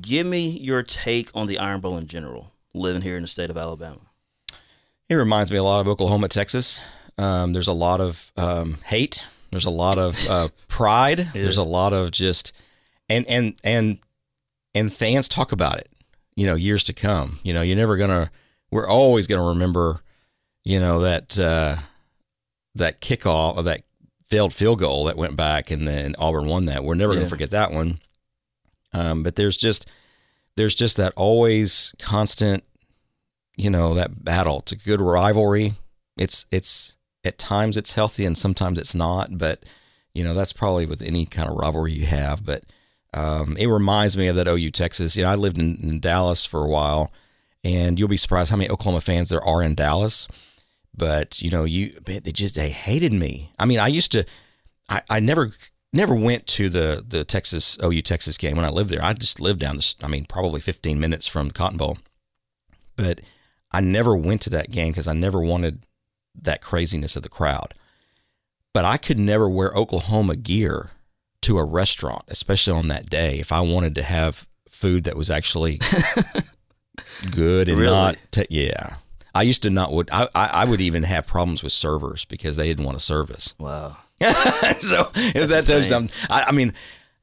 give me your take on the Iron Bowl in general. Living here in the state of Alabama, It reminds me a lot of Oklahoma, Texas. Um, there's a lot of um, hate. There's a lot of uh, pride. There's a lot of just and and and and fans talk about it. You know, years to come. You know, you're never gonna. We're always gonna remember. You know that uh, that kickoff or that failed field goal that went back and then Auburn won that. We're never Yeah. gonna forget that one. Um, but there's just there's just that always constant you know that battle it's a good rivalry it's it's at times it's healthy and sometimes it's not but you know that's probably with any kind of rivalry you have but um, it reminds me of that OU Texas. You know I lived in, in Dallas for a while and you'll be surprised how many Oklahoma fans there are in Dallas. But you know you they just they hated me. I mean I used to I, I never never went to the the Texas OU Texas game when I lived there. I just lived down the I mean probably 15 minutes from Cotton Bowl. But I never went to that game because I never wanted that craziness of the crowd. But I could never wear Oklahoma gear to a restaurant, especially on that day, if I wanted to have food that was actually good and Really? not. T- yeah, I used to not would. I, I would even have problems with servers because they didn't want to serve us. wow. so if that tells something, I, I mean,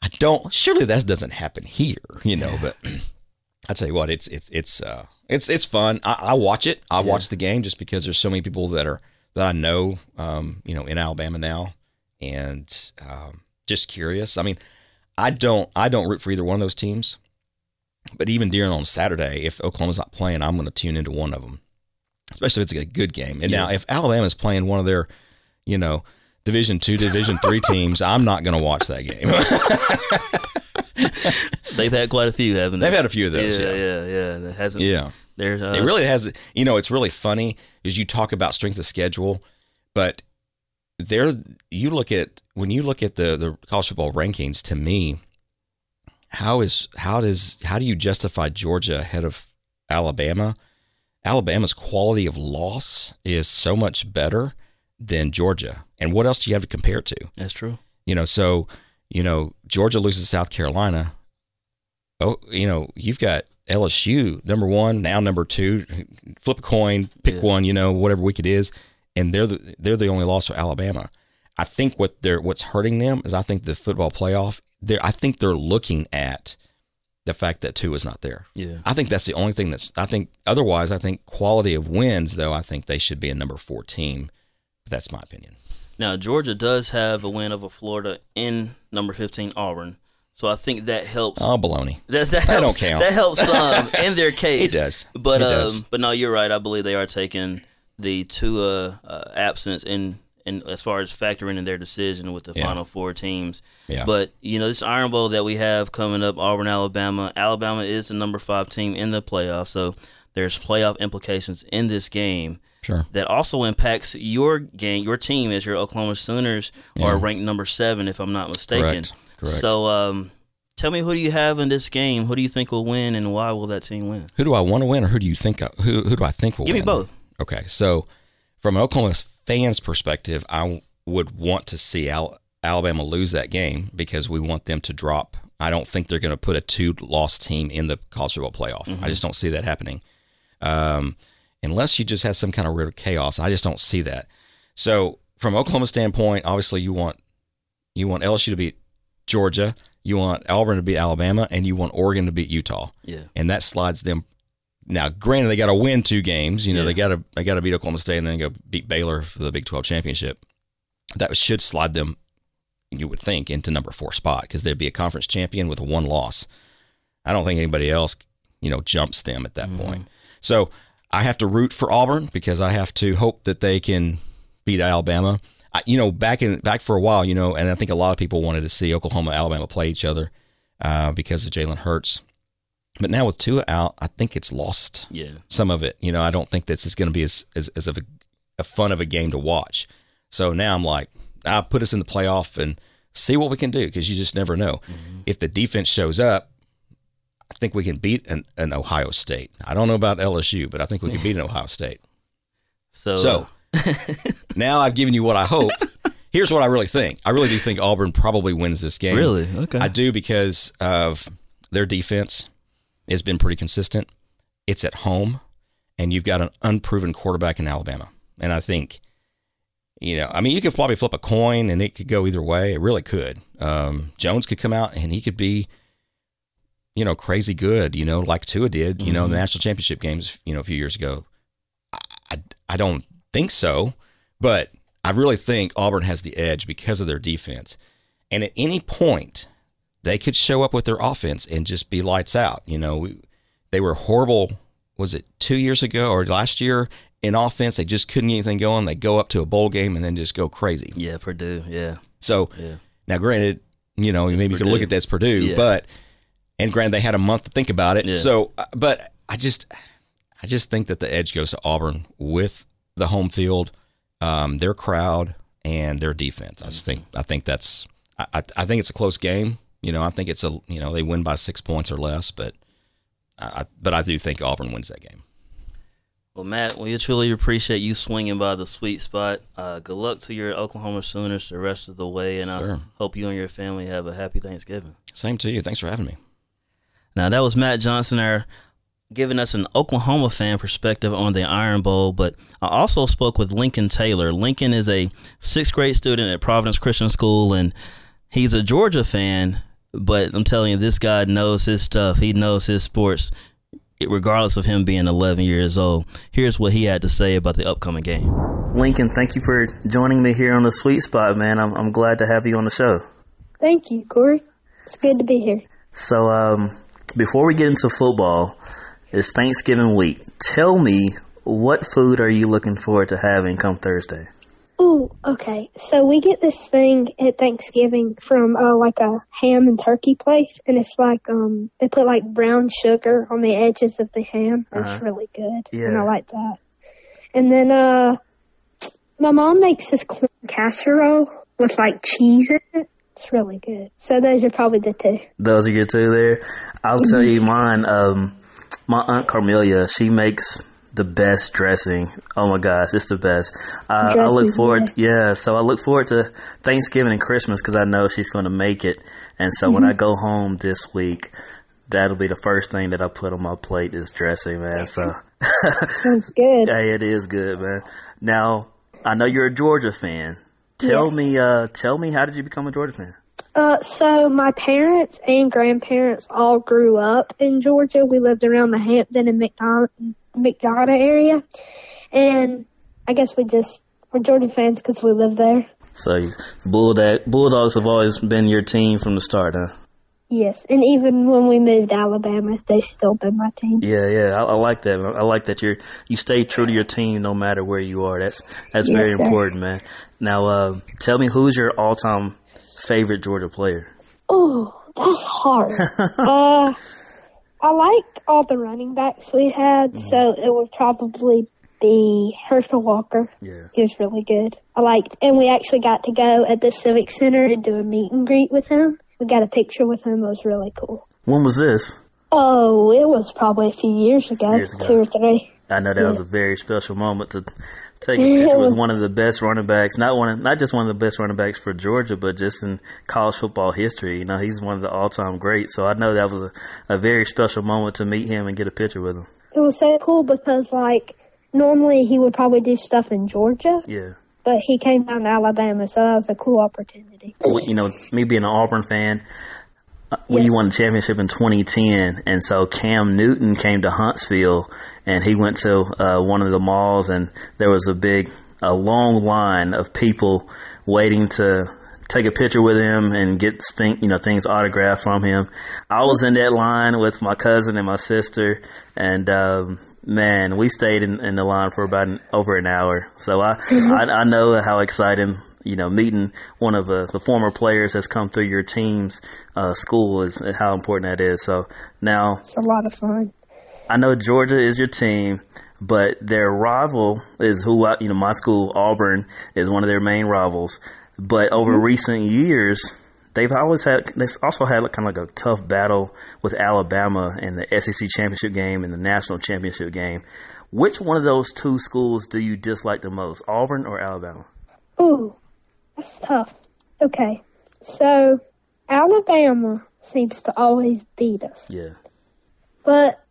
I don't. Surely that doesn't happen here, you know. But I tell you what, it's it's it's uh it's it's fun. I, I watch it. I watch the game just because there's so many people that are that I know, um, you know, in Alabama now, and um, just curious. I mean, I don't I don't root for either one of those teams, but even during on Saturday, if Oklahoma's not playing, I'm going to tune into one of them, especially if it's a good game. And now, if Alabama's playing one of their, you know. Division two, Division three teams. I'm not going to watch that game. They've had quite a few, haven't they? They've had a few of those, Yeah, yeah. yeah, yeah. That hasn't. Yeah. There's. Uh, it really has. You know, it's really funny is you talk about strength of schedule, but there you look at when you look at the the college football rankings. To me, how is how does how do you justify Georgia ahead of Alabama? Alabama's quality of loss is so much better than Georgia. And what else do you have to compare it to? That's true. You know, so you know Georgia loses to South Carolina. Oh, you know you've got LSU number one now number two. Flip a coin, pick Yeah. one. You know whatever week it is, and they're the they're the only loss for Alabama. I think what they're what's hurting them is I think the football playoff. They're I think they're looking at the fact that two is not there. Yeah. I think that's the only thing that's. I think otherwise, I think quality of wins though. I think they should be a number four team. That's my opinion. Now Georgia does have a win over Florida in number 15 Auburn, so I think that helps. Oh, baloney. That, that, That helps, don't count. That helps some in their case. It does. But It um, does. but no, you're right. I believe they are taking the Tua uh, absence in and as far as factoring in their decision with the Yeah. final four teams. Yeah. But you know, this Iron Bowl that we have coming up, Auburn, Alabama. Alabama is the number five team in the playoff, so there's playoff implications in this game. Sure. That also impacts your game, your team, as your Oklahoma Sooners are ranked number seven, if I'm not mistaken. Correct. Correct. So, um, tell me who do you have in this game? Who do you think will win, and why will that team win? Who do I want to win, or who do you think? I, who who do I think will Give me win? both. Okay, so from an Oklahoma fan's perspective, I would want to see Al- Alabama lose that game because we want them to drop. I don't think they're going to put a two-loss team in the college football playoff. Mm-hmm. I just don't see that happening. Um, unless you just have some kind of weird chaos, I just don't see that. So from Oklahoma standpoint, obviously you want you want LSU to beat Georgia, you want Auburn to beat Alabama, and you want Oregon to beat Utah Yeah. and that slides them. Now, granted, they got to win two games. You know, Yeah. they got to they got to beat Oklahoma State and then go beat Baylor for the Big Twelve championship. That should slide them, you would think, into number four spot because they'd be a conference champion with one loss. I don't think anybody else, you know, jumps them at that point. So I have to root for Auburn because I have to hope that they can beat Alabama. I, you know, back in back for a while, you know, and I think a lot of people wanted to see Oklahoma, Alabama play each other uh, because of Jalen Hurts. But now with Tua out, I think it's lost Yeah. some of it. You know, I don't think this is going to be as as, as of a, a fun of a game to watch. So now I'm like, I'll put us in the playoff and see what we can do because you just never know. Mm-hmm. If the defense shows up, I think we can beat an, an Ohio State. I don't know about LSU, but I think we can beat an Ohio State. So, So now I've given you what I hope. Here's what I really think. I really do think Auburn probably wins this game. Really? Okay. I do because of their defense has been pretty consistent. It's at home, and you've got an unproven quarterback in Alabama. And I think, you know, I mean, you could probably flip a coin and it could go either way. It really could. Um, Jones could come out and he could be, you know, crazy good, you know, like Tua did, you know, in the national championship games, you know, a few years ago. I, I, I don't think so, but I really think Auburn has the edge because of their defense. And at any point, they could show up with their offense and just be lights out. You know, we, they were horrible. Was it two years ago or last year in offense? They just couldn't get anything going. They go up to a bowl game and then just go crazy. yeah, Purdue. Yeah. So Yeah. now, granted, you know, maybe you could look Purdue. at that's Purdue, Yeah. but and granted, they had a month to think about it. Yeah. So, but I just, I just think that the edge goes to Auburn with the home field, um, their crowd, and their defense. I just think, I think that's, I, I think it's a close game. You know, I think it's a, you know, they win by six points or less, but, I, but I do think Auburn wins that game. Well, Matt, we truly appreciate you swinging by the sweet spot. Uh, good luck to your Oklahoma Sooners the rest of the way, and I hope you and your family have a happy Thanksgiving. Same to you. Thanks for having me. Now, that was Matt Johnson there giving us an Oklahoma fan perspective on the Iron Bowl, but I also spoke with Lincoln Taylor. Lincoln is a sixth grade student at Providence Christian School, and he's a Georgia fan, but I'm telling you, this guy knows his stuff. He knows his sports, regardless of him being 11 years old. Here's what he had to say about the upcoming game. Lincoln, thank you for joining me here on the Sweet Spot, man. I'm, I'm glad to have you on the show. Thank you, Corey. It's good to be here. So, um, before we get into football, it's Thanksgiving week. Tell me, what food are you looking forward to having come Thursday? Oh, okay. So we get this thing at Thanksgiving from uh, like a ham and turkey place, and it's like um they put like brown sugar on the edges of the ham. It's Uh-huh. really good, and I like that. And then uh, my mom makes this corn casserole with like cheese in it. It's really good. So those are probably the two. Those are your two there. I'll tell you mine. Um, my aunt Carmelia, she makes the best dressing. Oh my gosh, it's the best. Uh, I look forward, yeah. So I look forward to Thanksgiving and Christmas because I know she's going to make it. And so when I go home this week, that'll be the first thing that I put on my plate is dressing, man. So Sounds good. Hey, it is good, man. Now, I know you're a Georgia fan. Tell Yes. me, uh, tell me, how did you become a Georgia fan? Uh, so my parents and grandparents all grew up in Georgia. We lived around the Hampton and McDonough, McDonough area, and I guess we just we're Georgia fans because we live there. So, Bulldog, Bulldogs have always been your team from the start, huh? Yes, and even when we moved to Alabama, they've still been my team. Yeah, yeah, I, I like that. I like that you're you stay true to your team no matter where you are. That's that's Yes, very sir. important, man. Now, uh, tell me who's your all time favorite Georgia player? Oh, that's hard. uh, I like all the running backs we had, mm-hmm. so it would probably be Herschel Walker. Yeah. He was really good. I liked, and we actually got to go at the Civic Center and do a meet and greet with him. We got a picture with him. It was really cool. When was this? Oh, it was probably a few years ago, Years ago. two or three. I know that was a very special moment to take a picture with one of the best running backs. Not one, of, not just one of the best running backs for Georgia, but just in college football history. You know, he's one of the all-time greats. So I know that was a, a very special moment to meet him and get a picture with him. It was so cool because, like, normally he would probably do stuff in Georgia, Yeah. but he came down to Alabama, so that was a cool opportunity. Well, you know, me being an Auburn fan, when you won the championship in 2010, and so Cam Newton came to Huntsville, and he went to uh, one of the malls, and there was a big, a long line of people waiting to take a picture with him and get thing, you know, things autographed from him. I was in that line with my cousin and my sister, and um, man, we stayed in, in the line for about an, over an hour. So I, I, I know how exciting you know, meeting one of uh, the former players that's come through your team's uh, school is how important that is. So now It's a lot of fun. I know Georgia is your team, but their rival is who I, you know, my school, Auburn, is one of their main rivals. But over recent years, they've always had, they've also had kind of like a tough battle with Alabama in the SEC championship game and the national championship game. Which one of those two schools do you dislike the most, Auburn or Alabama? Ooh, that's tough. Okay, so Alabama seems to always beat us, Yeah. but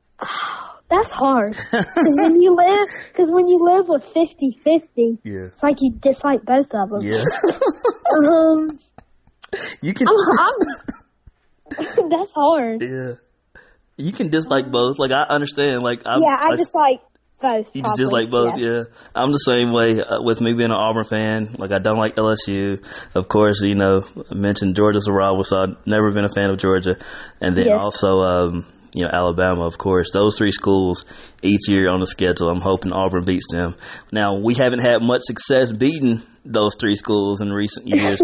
that's hard. Because when you live, because when you live with 50-50, Yeah. it's like you dislike both of them. Yeah. um, You can. I'm, I'm, that's hard. Yeah. You can dislike both. Like I understand. Like I, yeah, I just like both. You just like both, yeah. yeah. I'm the same way uh, with me being an Auburn fan. Like I don't like LSU. Of course, you know, I mentioned Georgia's a rival, so I've never been a fan of Georgia. And then Yes. also, um, you know, Alabama, of course. Those three schools each year on the schedule. I'm hoping Auburn beats them. Now we haven't had much success beating those three schools in recent years.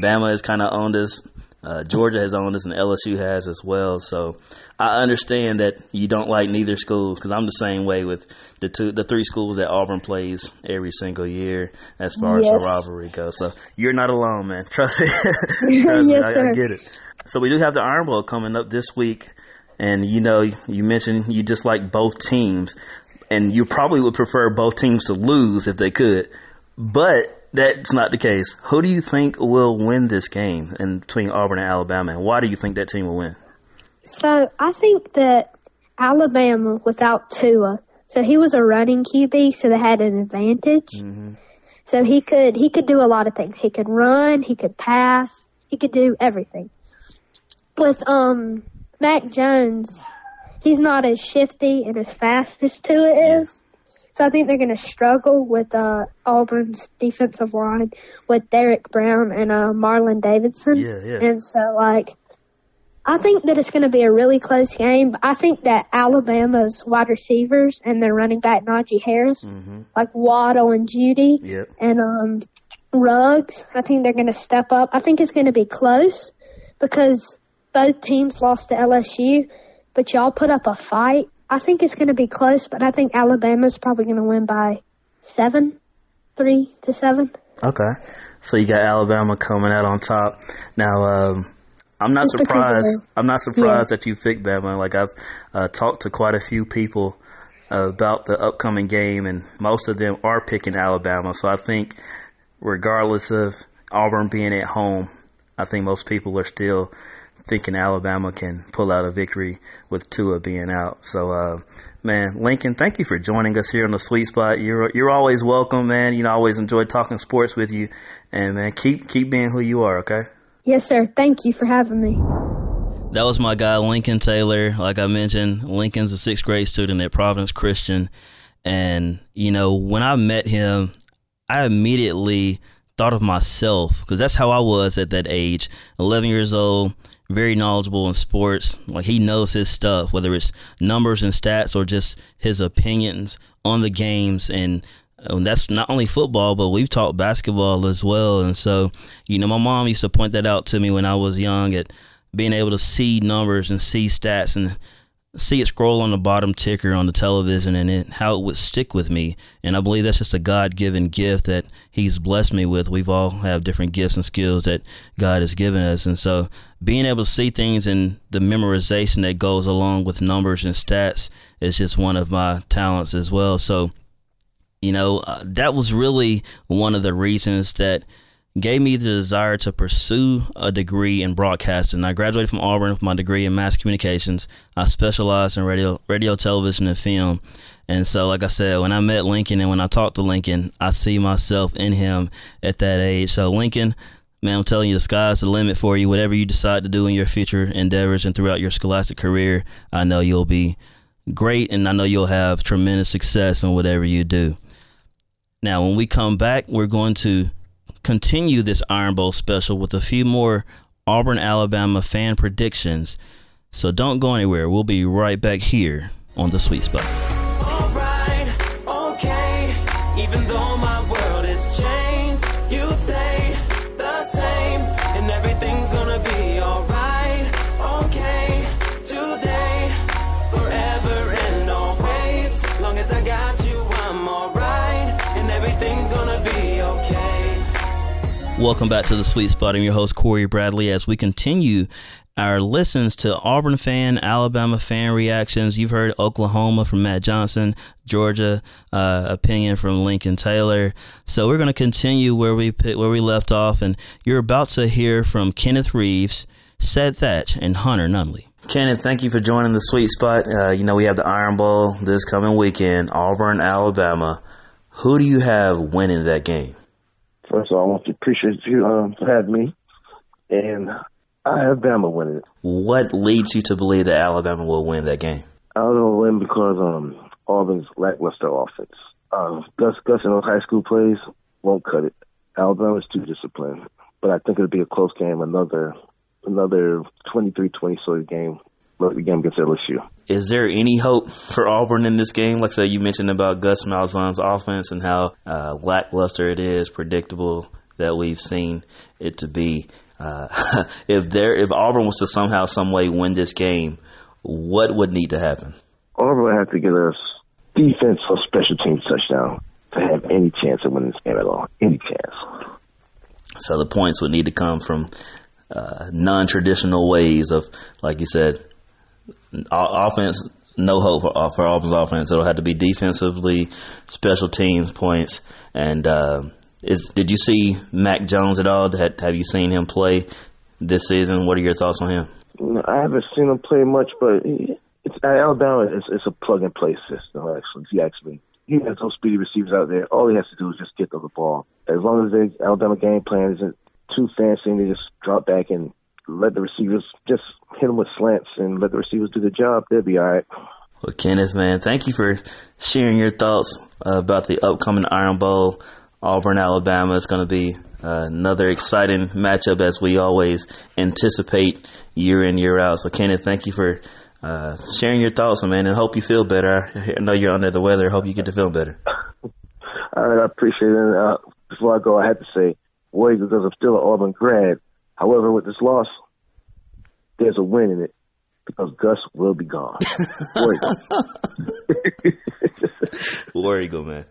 Bama has kind of owned us. Uh, Georgia has owned us, and LSU has as well. So I understand that you don't like neither school because I'm the same way with the two, the three schools that Auburn plays every single year as far as the Yes. rivalry goes. So you're not alone, man. Trust me. Trust me, I, I get it. So we do have the Iron Bowl coming up this week, and you know, you mentioned you dislike both teams, and you probably would prefer both teams to lose if they could, but that's not the case. Who do you think will win this game in between Auburn and Alabama, and why do you think that team will win? So I think that Alabama without Tua, so he was a running QB, so they had an advantage. So he could he could do a lot of things. He could run, he could pass, he could do everything. With um Mac Jones, he's not as shifty and as fast as Tua is. So I think they're going to struggle with uh, Auburn's defensive line with Derrick Brown and uh, Marlon Davidson. Yeah, yeah. And so like I think that it's going to be a really close game. But I think that Alabama's wide receivers and their running back Najee Harris, like Waddle and Jeudy, Yep. and um, Ruggs, I think they're going to step up. I think it's going to be close because both teams lost to LSU, but y'all put up a fight. I think it's going to be close, but I think Alabama's probably going to win by seven, three to seven. Okay. So you got Alabama coming out on top. Now, um, I'm not Just because of surprised. I'm not surprised that you picked Bama. Like I've uh, talked to quite a few people uh, about the upcoming game, and most of them are picking Alabama. So I think, regardless of Auburn being at home, I think most people are still thinking Alabama can pull out a victory with Tua being out. So, uh, man, Lincoln, thank you for joining us here on the Sweet Spot. You're you're always welcome, man. You know, I always enjoy talking sports with you, and man, keep keep being who you are. Okay. Yes, sir. Thank you for having me. That was my guy, Lincoln Taylor. Like I mentioned, Lincoln's a sixth grade student at Providence Christian. And, you know, when I met him, I immediately thought of myself because that's how I was at that age 11 years old, very knowledgeable in sports. Like he knows his stuff, whether it's numbers and stats or just his opinions on the games. And, and that's not only football, but we've taught basketball as well. And so, you know, my mom used to point that out to me when I was young at being able to see numbers and see stats and see it scroll on the bottom ticker on the television and it, how it would stick with me. And I believe that's just a God given gift that He's blessed me with. We've all have different gifts and skills that God has given us. And so being able to see things and the memorization that goes along with numbers and stats is just one of my talents as well. So, you know, uh, that was really one of the reasons that gave me the desire to pursue a degree in broadcasting. I graduated from Auburn with my degree in mass communications. I specialized in radio, radio, television, and film. And so, like I said, when I met Lincoln and when I talked to Lincoln, I see myself in him at that age. So, Lincoln, man, I'm telling you, the sky's the limit for you. Whatever you decide to do in your future endeavors and throughout your scholastic career, I know you'll be great and I know you'll have tremendous success in whatever you do. Now, when we come back, we're going to continue this Iron Bowl special with a few more Auburn, Alabama fan predictions. So don't go anywhere. We'll be right back here on the Sweet Spot. Welcome back to the Sweet Spot. I'm your host, Corey Bradley, as we continue our listens to Auburn fan, Alabama fan reactions. You've heard Oklahoma from Matt Johnson, Georgia uh, opinion from Lincoln Taylor. So we're going to continue where we where we left off, and you're about to hear from Kenneth Reeves, Ced Thatch, and Hunter Nunley. Kenneth, thank you for joining the Sweet Spot. Uh, you know we have the Iron Bowl this coming weekend, Auburn, Alabama. Who do you have winning that game? First of all, I want to appreciate you um, for having me. And I have Bama winning it. What leads you to believe that Alabama will win that game? I don't win because um, Auburn's lackluster offense. Uh, Gus Gus in those high school plays won't cut it. Alabama's too disciplined. But I think it'll be a close game, another another 23-20 sort of game the game against LSU. Is there any hope for Auburn in this game? Like I said, you mentioned about Gus Malzahn's offense and how uh, lackluster it is, predictable that we've seen it to be. Uh, if there, if Auburn was to somehow, some way win this game, what would need to happen? Auburn would have to get a defense or special teams touchdown to have any chance of winning this game at all. Any chance. So the points would need to come from uh, non-traditional ways of, like you said, offense, no hope for, uh, for Auburn's offense. It'll have to be defensively, special teams points, and uh, is did you see Mac Jones at all? Have you seen him play this season? What are your thoughts on him? I haven't seen him play much, but it's Alabama. It's, it's a plug and play system. Actually, he has those speedy receivers out there. All he has to do is just get the ball. As long as the Alabama game plan isn't too fancy, and they just drop back and let the receivers just hit them with slants and let the receivers do the job, they'll be all right. Well, Kenneth, man, thank you for sharing your thoughts uh, about the upcoming Iron Bowl. Auburn, Alabama is going to be uh, another exciting matchup as we always anticipate year in, year out. So, Kenneth, thank you for uh, sharing your thoughts, man, and hope you feel better. I know you're under the weather. Hope you get to feel better. all right, I appreciate it. Uh, before I go, I have to say, Wade, because I'm still an Auburn grad, However, with this loss, there's a win in it because Gus will be gone. War Eagle. War Eagle, man.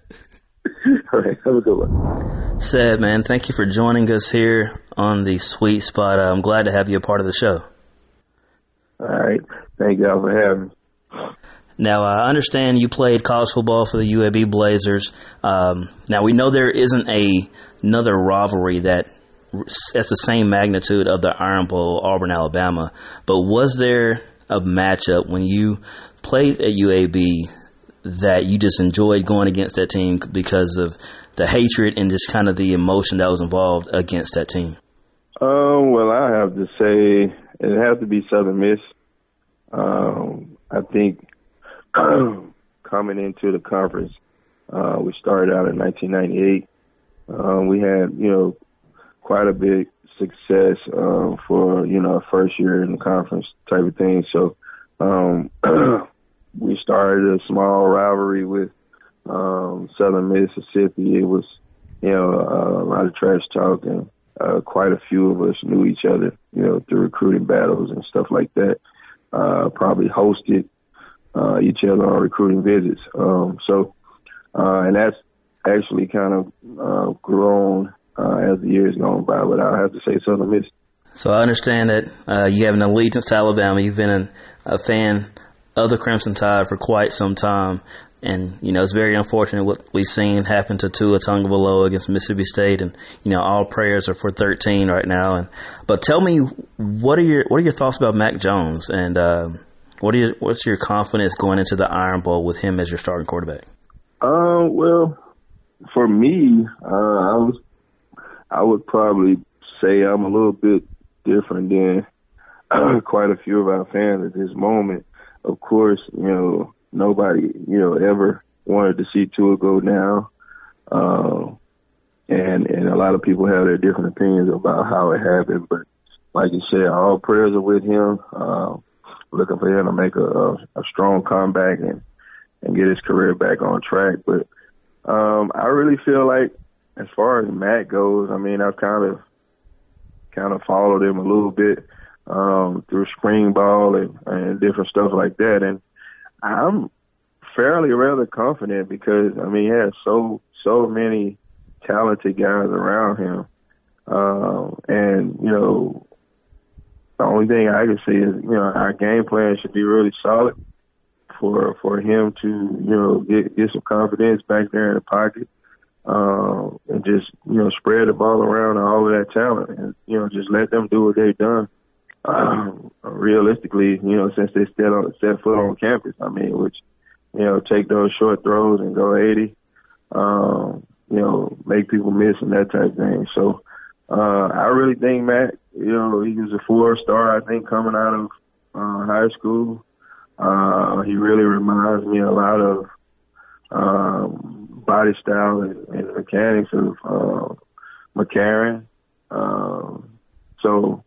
All right, have a good one. Sad man, thank you for joining us here on the Sweet Spot. I'm glad to have you a part of the show. All right, thank y'all for having me. Now, I understand you played college football for the UAB Blazers. Um, now, we know there isn't a another rivalry that that's the same magnitude of the Iron Bowl, Auburn, Alabama. But was there a matchup when you played at UAB that you just enjoyed going against that team because of the hatred and just kind of the emotion that was involved against that team? Um, well, I have to say it has to be Southern Miss. Um, I think coming into the conference, uh, we started out in 1998. Um, we had, you know, quite a big success uh, for you know first year in the conference type of thing. So um, we started a small rivalry with um, Southern Mississippi. It was you know uh, a lot of trash talk and uh, quite a few of us knew each other, you know, through recruiting battles and stuff like that. Uh, probably hosted uh, each other on recruiting visits. Um, so, uh, and that's actually kind of uh, grown uh, as the years gone by. But I have to say Southern Miss. So I understand that uh, you have an allegiance to Alabama. You've been an, a fan of the Crimson Tide for quite some time. And, you know, it's very unfortunate what we've seen happen to Tua Tagovailoa against Mississippi State. And, you know, all prayers are for 13 right now. And, but tell me, what are your, what are your thoughts about Mac Jones? And, uh, what are your, what's your confidence going into the Iron Bowl with him as your starting quarterback? Uh, well, for me, uh, I was, I would probably say I'm a little bit different than quite a few of our fans at this moment. Of course, you know, nobody, you know, ever wanted to see Tua go down. Uh, and and a lot of people have their different opinions about how it happened. But like you said, all prayers are with him. Uh, looking for him to make a, a, a strong comeback and and get his career back on track. But um, I really feel like, as far as Matt goes, I mean, I've kind of kind of followed him a little bit um, through spring ball and, and different stuff like that, and I'm fairly rather confident because I mean he has so so many talented guys around him, uh, and you know the only thing I can say is you know our game plan should be really solid for for him to you know get get some confidence back there in the pocket. Uh, and just you know spread the ball around all of that talent, and you know just let them do what they've done um, realistically, you know, since they set on set foot on campus, I mean, which you know, take those short throws and go 80, um, you know, make people miss and that type of thing. So, uh, I really think Matt, you know, he was a four star, I think, coming out of, uh, high school. Uh, he really reminds me a lot of, um, body style and, and mechanics of, uh, McCarron. Um, so,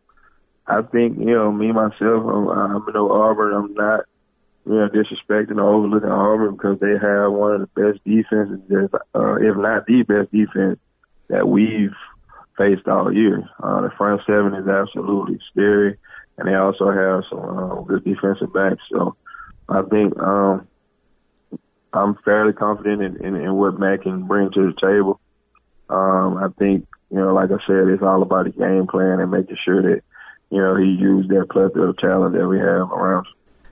I think, you know, me myself, I'm, I'm no Auburn. I'm not, you know, disrespecting or overlooking Auburn because they have one of the best defenses, uh, if not the best defense that we've faced all year. Uh, the front seven is absolutely scary, and they also have some uh, good defensive backs. So I think um, I'm fairly confident in, in, in what Matt can bring to the table. Um, I think, you know, like I said, it's all about the game plan and making sure that – you know, he used that plethora of talent that we have around.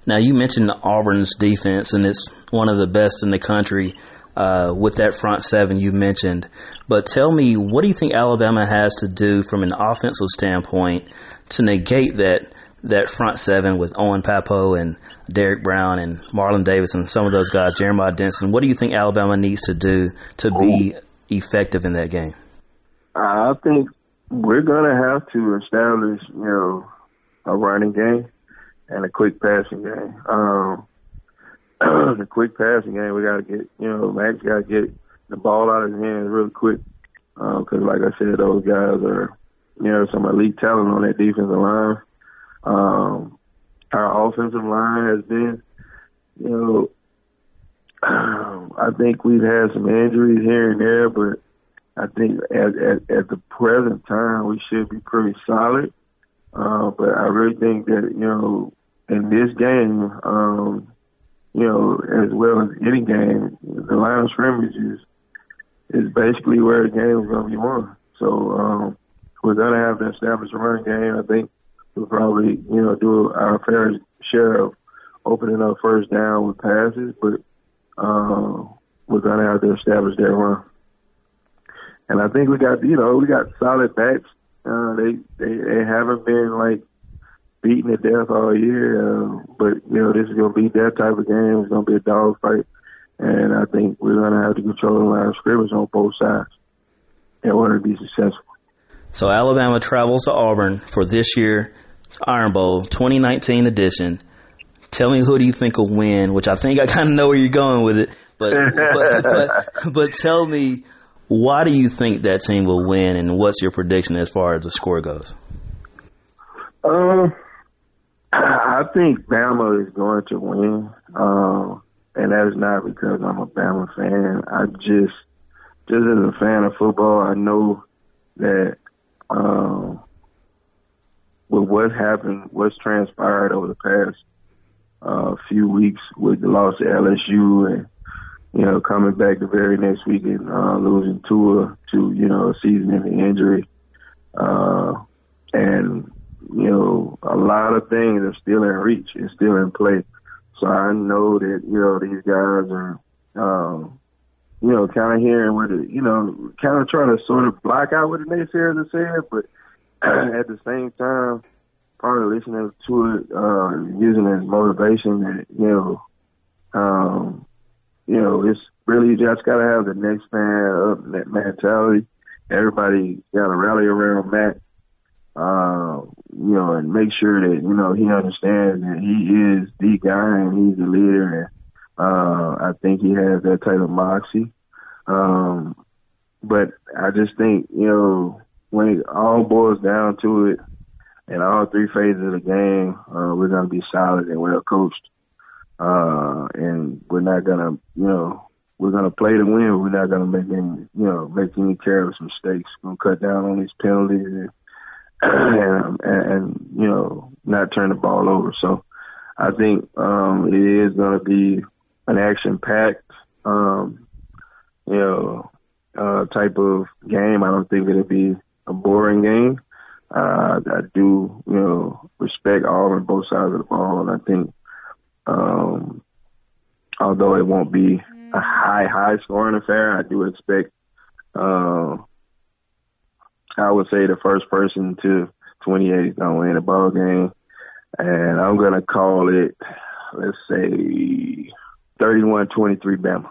Now, you mentioned the Auburn's defense, and it's one of the best in the country uh, with that front seven you mentioned. But tell me, what do you think Alabama has to do from an offensive standpoint to negate that that front seven with Owen Pappoe and Derrick Brown and Marlon Davis and some of those guys, Jeremiah Dinson. What do you think Alabama needs to do to be effective in that game? I think we're gonna have to establish, you know, a running game and a quick passing game. Um, the quick passing game, we got to get, you know, Max got to get the ball out of his hands really quick because, um, like I said, those guys are, you know, some elite talent on that defensive line. Um, our offensive line has been, you know, I think we've had some injuries here and there, but I think at, at, at the present time we should be pretty solid. Uh, but I really think that, you know, in this game, um, you know, as well as any game, the line of scrimmage is, is basically where the game is going to be won. So, um, we're going to have to establish a running game. I think we'll probably, you know, do our fair share of opening up first down with passes, but, uh, we're going to have to establish that run and I think we got you know we got solid backs. Uh, they they they haven't been like beaten to death all year, uh, but you know this is gonna be that type of game. It's gonna be a dog fight, and I think we're gonna have to control the line of scrimmage on both sides in order to be successful. So Alabama travels to Auburn for this year's Iron Bowl 2019 edition. Tell me who do you think will win? Which I think I kind of know where you're going with it, but but, but, but tell me Why do you think that team will win, and what's your prediction as far as the score goes? Um, I think Bama is going to win, um, and that is not because I'm a Bama fan. I just, just as a fan of football, I know that um, with what happened, what's transpired over the past uh, few weeks with the loss of LSU and you know coming back the very next week and uh, losing Tua to you know a season-ending injury, uh, and you know a lot of things are still in reach and still in play. So I know that you know these guys are. Um, you know, kind of hearing what it, you know, kind of trying to sort of block out what the naysayers are saying, but at the same time, probably listening to it, uh, using it as motivation that, you know, um, you know, it's really you just gotta have the next man up that mentality. Everybody gotta rally around Matt, uh, you know, and make sure that, you know, he understands that he is the guy and he's the leader and uh, I think he has that type of moxie. Um, but I just think, you know, when it all boils down to it, in all three phases of the game, uh, we're going to be solid and well coached. Uh, and we're not going to, you know, we're going to play to win. We're not going to make any, you know, make any careless mistakes. We're going to cut down on these penalties and, and, and, you know, not turn the ball over. So I think, um, it is going to be an action packed, um, you know, uh, type of game. I don't think it'll be a boring game. Uh, I do, you know, respect all on both sides of the ball, and I think, um, although it won't be a high, high scoring affair, I do expect, uh, I would say the first person to 28 is gonna win the ball game, and I'm gonna call it, let's say, 31-23 Bama.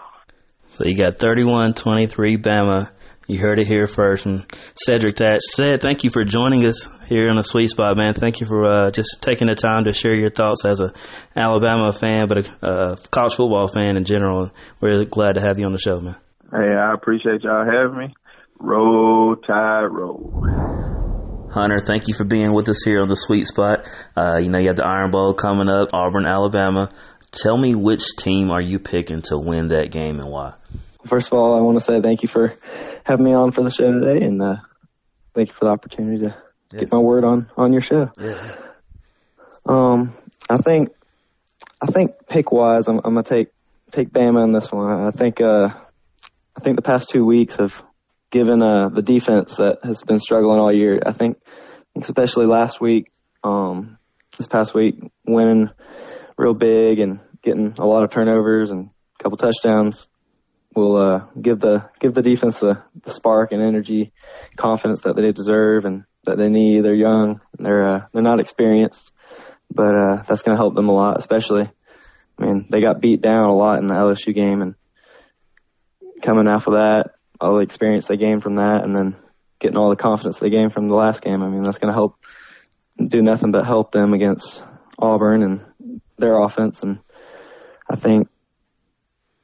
So you got 31-23 Bama. You heard it here first. And Cedric Thatch said, thank you for joining us here on the Sweet Spot, man. Thank you for uh, just taking the time to share your thoughts as a Alabama fan, but a uh, college football fan in general. We're glad to have you on the show, man. Hey, I appreciate y'all having me. Roll Tide Roll. Hunter, thank you for being with us here on the Sweet Spot. Uh, you know, you have the Iron Bowl coming up, Auburn, Alabama. Tell me which team are you picking to win that game and why? First of all, I want to say thank you for having me on for the show today, and uh, thank you for the opportunity to yeah. get my word on on your show. Yeah. Um, I think, I think pick wise, I'm, I'm gonna take take Bama in this one. I think, uh, I think the past two weeks have given uh, the defense that has been struggling all year. I think, especially last week, um, this past week, winning real big and getting a lot of turnovers and a couple touchdowns will uh, give the give the defense the, the spark and energy, confidence that they deserve and that they need. They're young, they're uh, they're not experienced, but uh, that's going to help them a lot. Especially, I mean, they got beat down a lot in the LSU game, and coming off of that, all the experience they gained from that, and then getting all the confidence they gained from the last game. I mean, that's going to help do nothing but help them against Auburn and their offense. And I think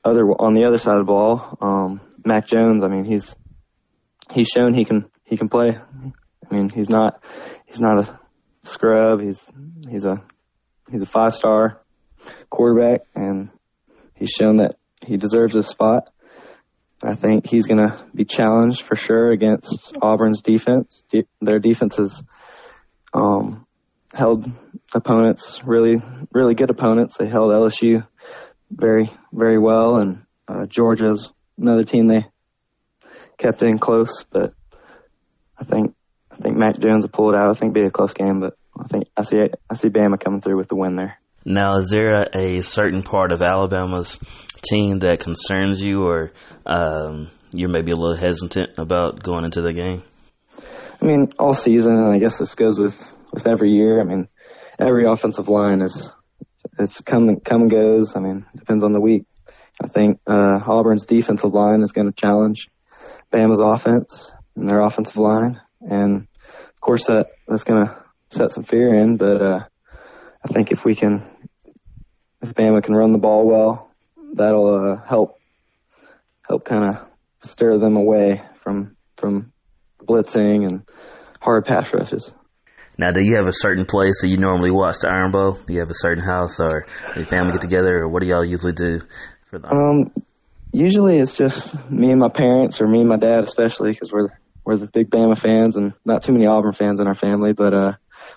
other on the other side of the ball, um, Mac Jones. I mean, he's he's shown he can he can play. I mean, he's not he's not a scrub. He's he's a he's a five star quarterback, and he's shown that he deserves his spot. I think he's going to be challenged for sure against Auburn's defense. De- their defense has um, held opponents really, really good opponents. They held LSU very, very well. And uh, Georgia's another team they kept in close, but I think I think Mac Jones will pull it out. I think it'll be a close game, but I think I see I see Bama coming through with the win there. Now, is there a, a certain part of Alabama's team that concerns you, or um, you're maybe a little hesitant about going into the game? I mean, all season, and I guess this goes with with every year. I mean, every offensive line is it's come come and goes. I mean, depends on the week. I think uh, Auburn's defensive line is going to challenge Bama's offense and their offensive line, and of course that that's going to set some fear in. But uh, I think if we can, if Bama can run the ball well, that'll uh, help help kind of stir them away from from blitzing and hard pass rushes. Now, do you have a certain place that you normally watch the Iron Bowl? Do you have a certain house or your family get together, or what do y'all usually do for the? Um, usually it's just me and my parents, or me and my dad, especially because we're we're the big Bama fans and not too many Auburn fans in our family. But uh,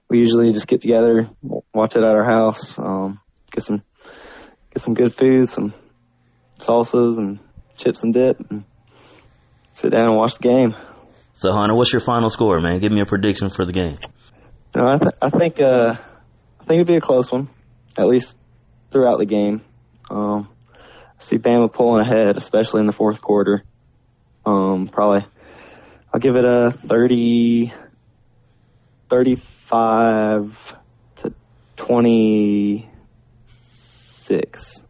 we usually just get together, watch it at our house, um, get some get some good food, some salsas and chips and dip, and sit down and watch the game. So, Hunter, what's your final score, man? Give me a prediction for the game. No, I, th- I think uh, I think it'd be a close one, at least throughout the game. Um, I see Bama pulling ahead, especially in the fourth quarter. Um, probably, I'll give it a 30, 35 to 26.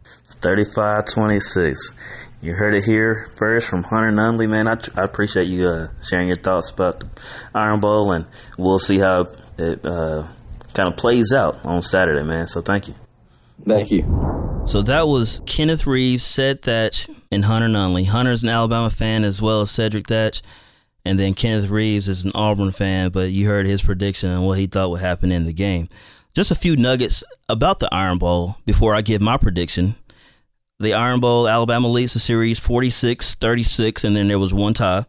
35 26. You heard it here first from Hunter Nunley, man. I, I appreciate you uh, sharing your thoughts about the Iron Bowl, and we'll see how it uh, kind of plays out on Saturday, man. So thank you. Thank you. So that was Kenneth Reeves, Ced Thatch, and Hunter Nunley. Hunter's an Alabama fan as well as Cedric Thatch. And then Kenneth Reeves is an Auburn fan, but you heard his prediction and what he thought would happen in the game. Just a few nuggets about the Iron Bowl before I give my prediction. The Iron Bowl, Alabama leads the series 46 36, and then there was one tie.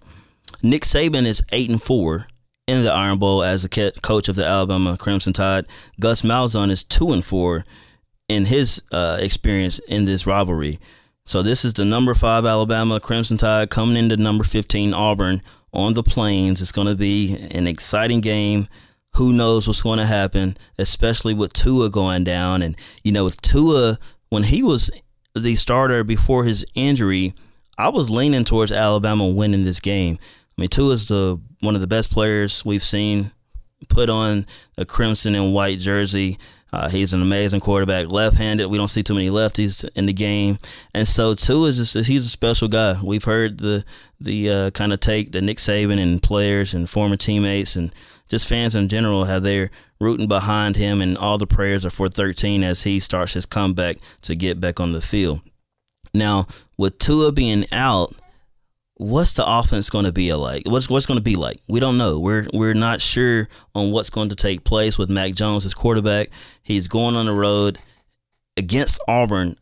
Nick Saban is 8 and 4 in the Iron Bowl as the coach of the Alabama Crimson Tide. Gus Malzahn is 2 and 4 in his uh, experience in this rivalry. So this is the number 5 Alabama Crimson Tide coming into number 15 Auburn on the plains. It's going to be an exciting game. Who knows what's going to happen, especially with Tua going down. And, you know, with Tua, when he was the starter before his injury, I was leaning towards Alabama winning this game. I mean, Tua is the one of the best players we've seen put on a crimson and white jersey. Uh, he's an amazing quarterback, left-handed. We don't see too many lefties in the game, and so Tua is just, he's a special guy. We've heard the the uh, kind of take that Nick Saban and players and former teammates and just fans in general have they're rooting behind him, and all the prayers are for 13 as he starts his comeback to get back on the field. Now, with Tua being out, what's the offense going to be like? What's what's going to be like? We don't know. We're we're not sure on what's going to take place with Mac Jones as quarterback. He's going on the road against Auburn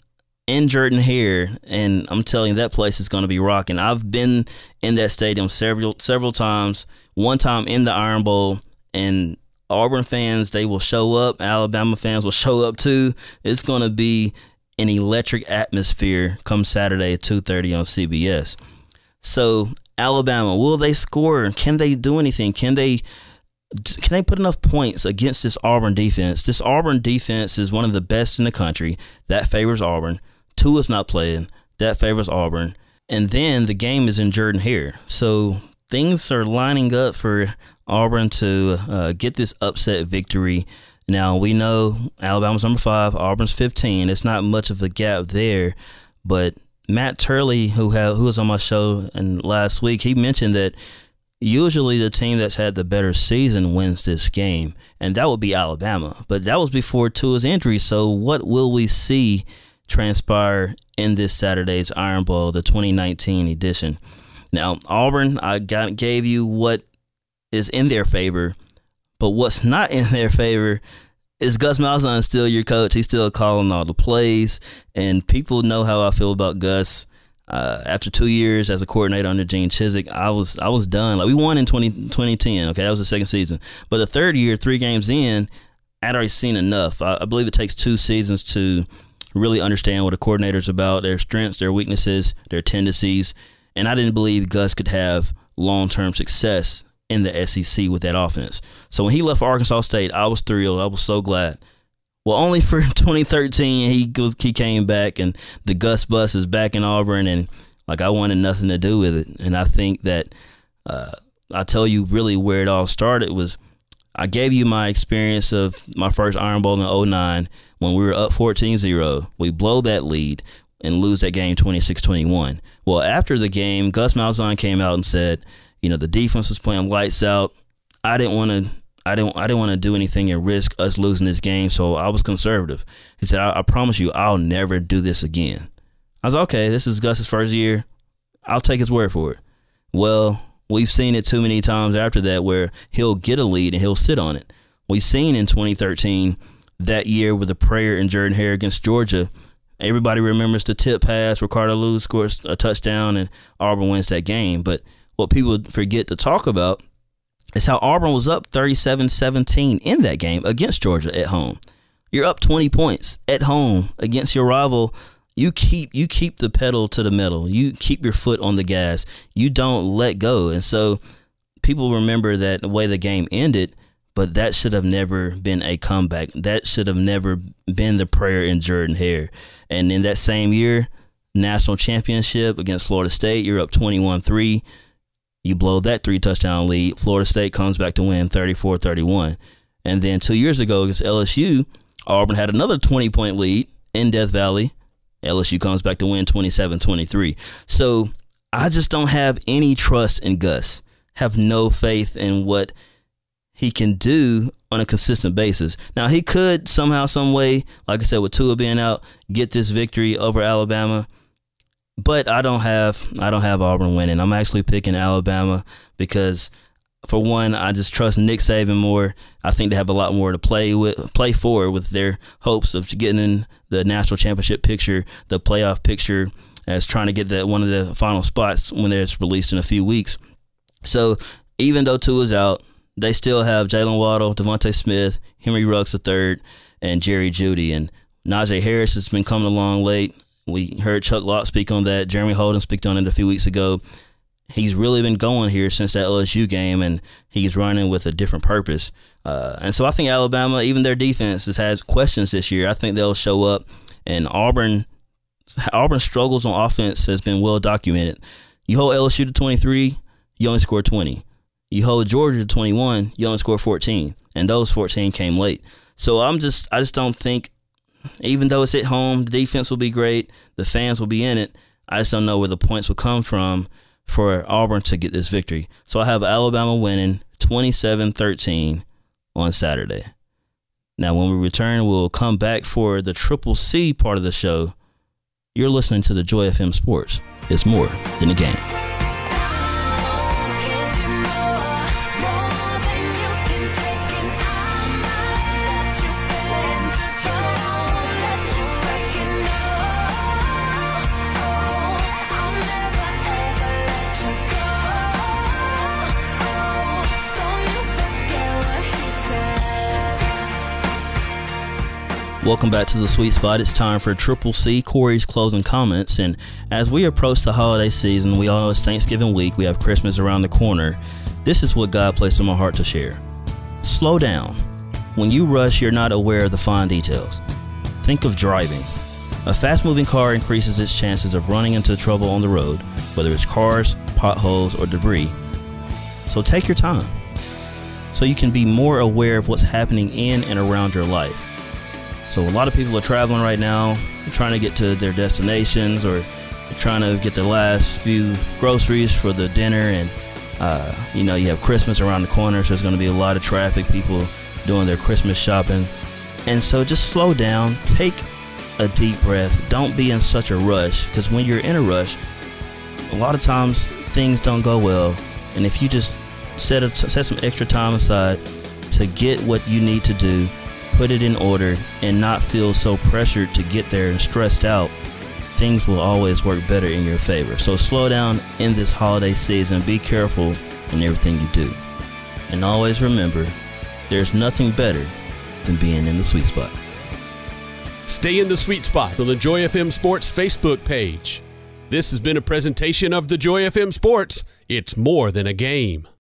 in Jordan Hare, and I'm telling you that place is going to be rocking. I've been in that stadium several several times. One time in the Iron Bowl, and Auburn fans they will show up. Alabama fans will show up too. It's going to be an electric atmosphere come Saturday at 2:30 on CBS. So Alabama, will they score? Can they do anything? Can they can they put enough points against this Auburn defense? This Auburn defense is one of the best in the country. That favors Auburn. Tua's not playing. That favors Auburn. And then the game is in Jordan Hare. So things are lining up for Auburn to uh, get this upset victory. Now we know Alabama's number five, Auburn's 15. It's not much of a gap there, but Matt Turley, who had, who was on my show and last week, he mentioned that usually the team that's had the better season wins this game, and that would be Alabama. But that was before Tua's injury. So what will we see transpire in this Saturday's Iron Bowl, the 2019 edition? Now Auburn, I got gave you what is in their favor, but what's not in their favor is Gus Malzahn still your coach? He's still calling all the plays, and people know how I feel about Gus. Uh, after two years as a coordinator under Gene Chizik, I was I was done. Like we won in 20, 2010. Okay, that was the second season. But the third year, three games in, I'd already seen enough. I, I believe it takes two seasons to really understand what a coordinator's about, their strengths, their weaknesses, their tendencies. And I didn't believe Gus could have long term success in the SEC with that offense. So when he left Arkansas State, I was thrilled. I was so glad. Well, only for 2013 he he came back and the Gus bus is back in Auburn and like I wanted nothing to do with it. And I think that uh, I tell you really where it all started was I gave you my experience of my first Iron Bowl in 09 when we were up 14-0. We blow that lead and lose that game 26-21. Well, after the game, Gus Malzahn came out and said, you know, the defense was playing lights out. I didn't want to. I didn't. I didn't want to do anything and risk us losing this game, so I was conservative. He said, I, "I promise you, I'll never do this again." I was okay. This is Gus's first year I'll take his word for it. Well, we've seen it too many times after that where he'll get a lead and he'll sit on it. We've seen in 2013 that year with the prayer in Jordan Hare against Georgia. Everybody remembers the tip pass Ricardo Louis scores a touchdown and Auburn wins that game. But what people forget to talk about is how Auburn was up 37 17 in that game against Georgia at home. You're up 20 points at home against your rival. You keep you keep the pedal to the metal. You keep your foot on the gas. You don't let go. And so people remember that the way the game ended, but that should have never been a comeback. That should have never been the prayer in Jordan Hare. And in that same year, national championship against Florida State, you're up 21 3. You blow that three touchdown lead. Florida State comes back to win 34 31. And then two years ago against LSU, Auburn had another 20 point lead in Death Valley. LSU comes back to win 27 23. So I just don't have any trust in Gus. Have no faith in what he can do on a consistent basis. Now he could somehow, some way, like I said, with Tua being out, get this victory over Alabama. But I don't have I don't have Auburn winning. I'm actually picking Alabama because for one, I just trust Nick Saban more. I think they have a lot more to play with, play for with their hopes of getting in the national championship picture, the playoff picture, as trying to get that one of the final spots when it's released in a few weeks. So even though two is out, they still have Jaylen Waddle, DeVonta Smith, Henry Ruggs III, and Jerry Jeudy, And Najee Harris has been coming along late. We heard Chuck Locke speak on that. Jeremy Holden speak on it a few weeks ago. He's really been going here since that LSU game, and he's running with a different purpose. Uh, and so I think Alabama, even their defense, has had questions this year. I think they'll show up. And Auburn, Auburn's struggles on offense has been well documented. You hold LSU to 23, you only score 20. You hold Georgia to 21, you only score 14, and those 14 came late. So I'm just, I just don't think, even though it's at home, the defense will be great, the fans will be in it. I just don't know where the points will come from for Auburn to get this victory. So I have Alabama winning 27 13 on Saturday. Now, when we return, we'll come back for the Triple C part of the show. You're listening to the Joy FM Sports. It's more than a game. Welcome back to the sweet spot. It's time for Triple C Corey's closing comments. And as we approach the holiday season, we all know it's Thanksgiving week, we have Christmas around the corner. This is what God placed in my heart to share. Slow down. When you rush, you're not aware of the fine details. Think of driving. A fast moving car increases its chances of running into trouble on the road, whether it's cars, potholes, or debris. So take your time so you can be more aware of what's happening in and around your life. So a lot of people are traveling right now, trying to get to their destinations or trying to get the last few groceries for the dinner. And uh, you know, you have Christmas around the corner, so there's going to be a lot of traffic. People doing their Christmas shopping, and so just slow down, take a deep breath. Don't be in such a rush because when you're in a rush, a lot of times things don't go well. And if you just set a, set some extra time aside to get what you need to do put it in order, and not feel so pressured to get there and stressed out, things will always work better in your favor. So slow down in this holiday season. Be careful in everything you do. And always remember, there's nothing better than being in the sweet spot. Stay in the sweet spot on the Joy FM Sports Facebook page. This has been a presentation of the Joy FM Sports. It's more than a game.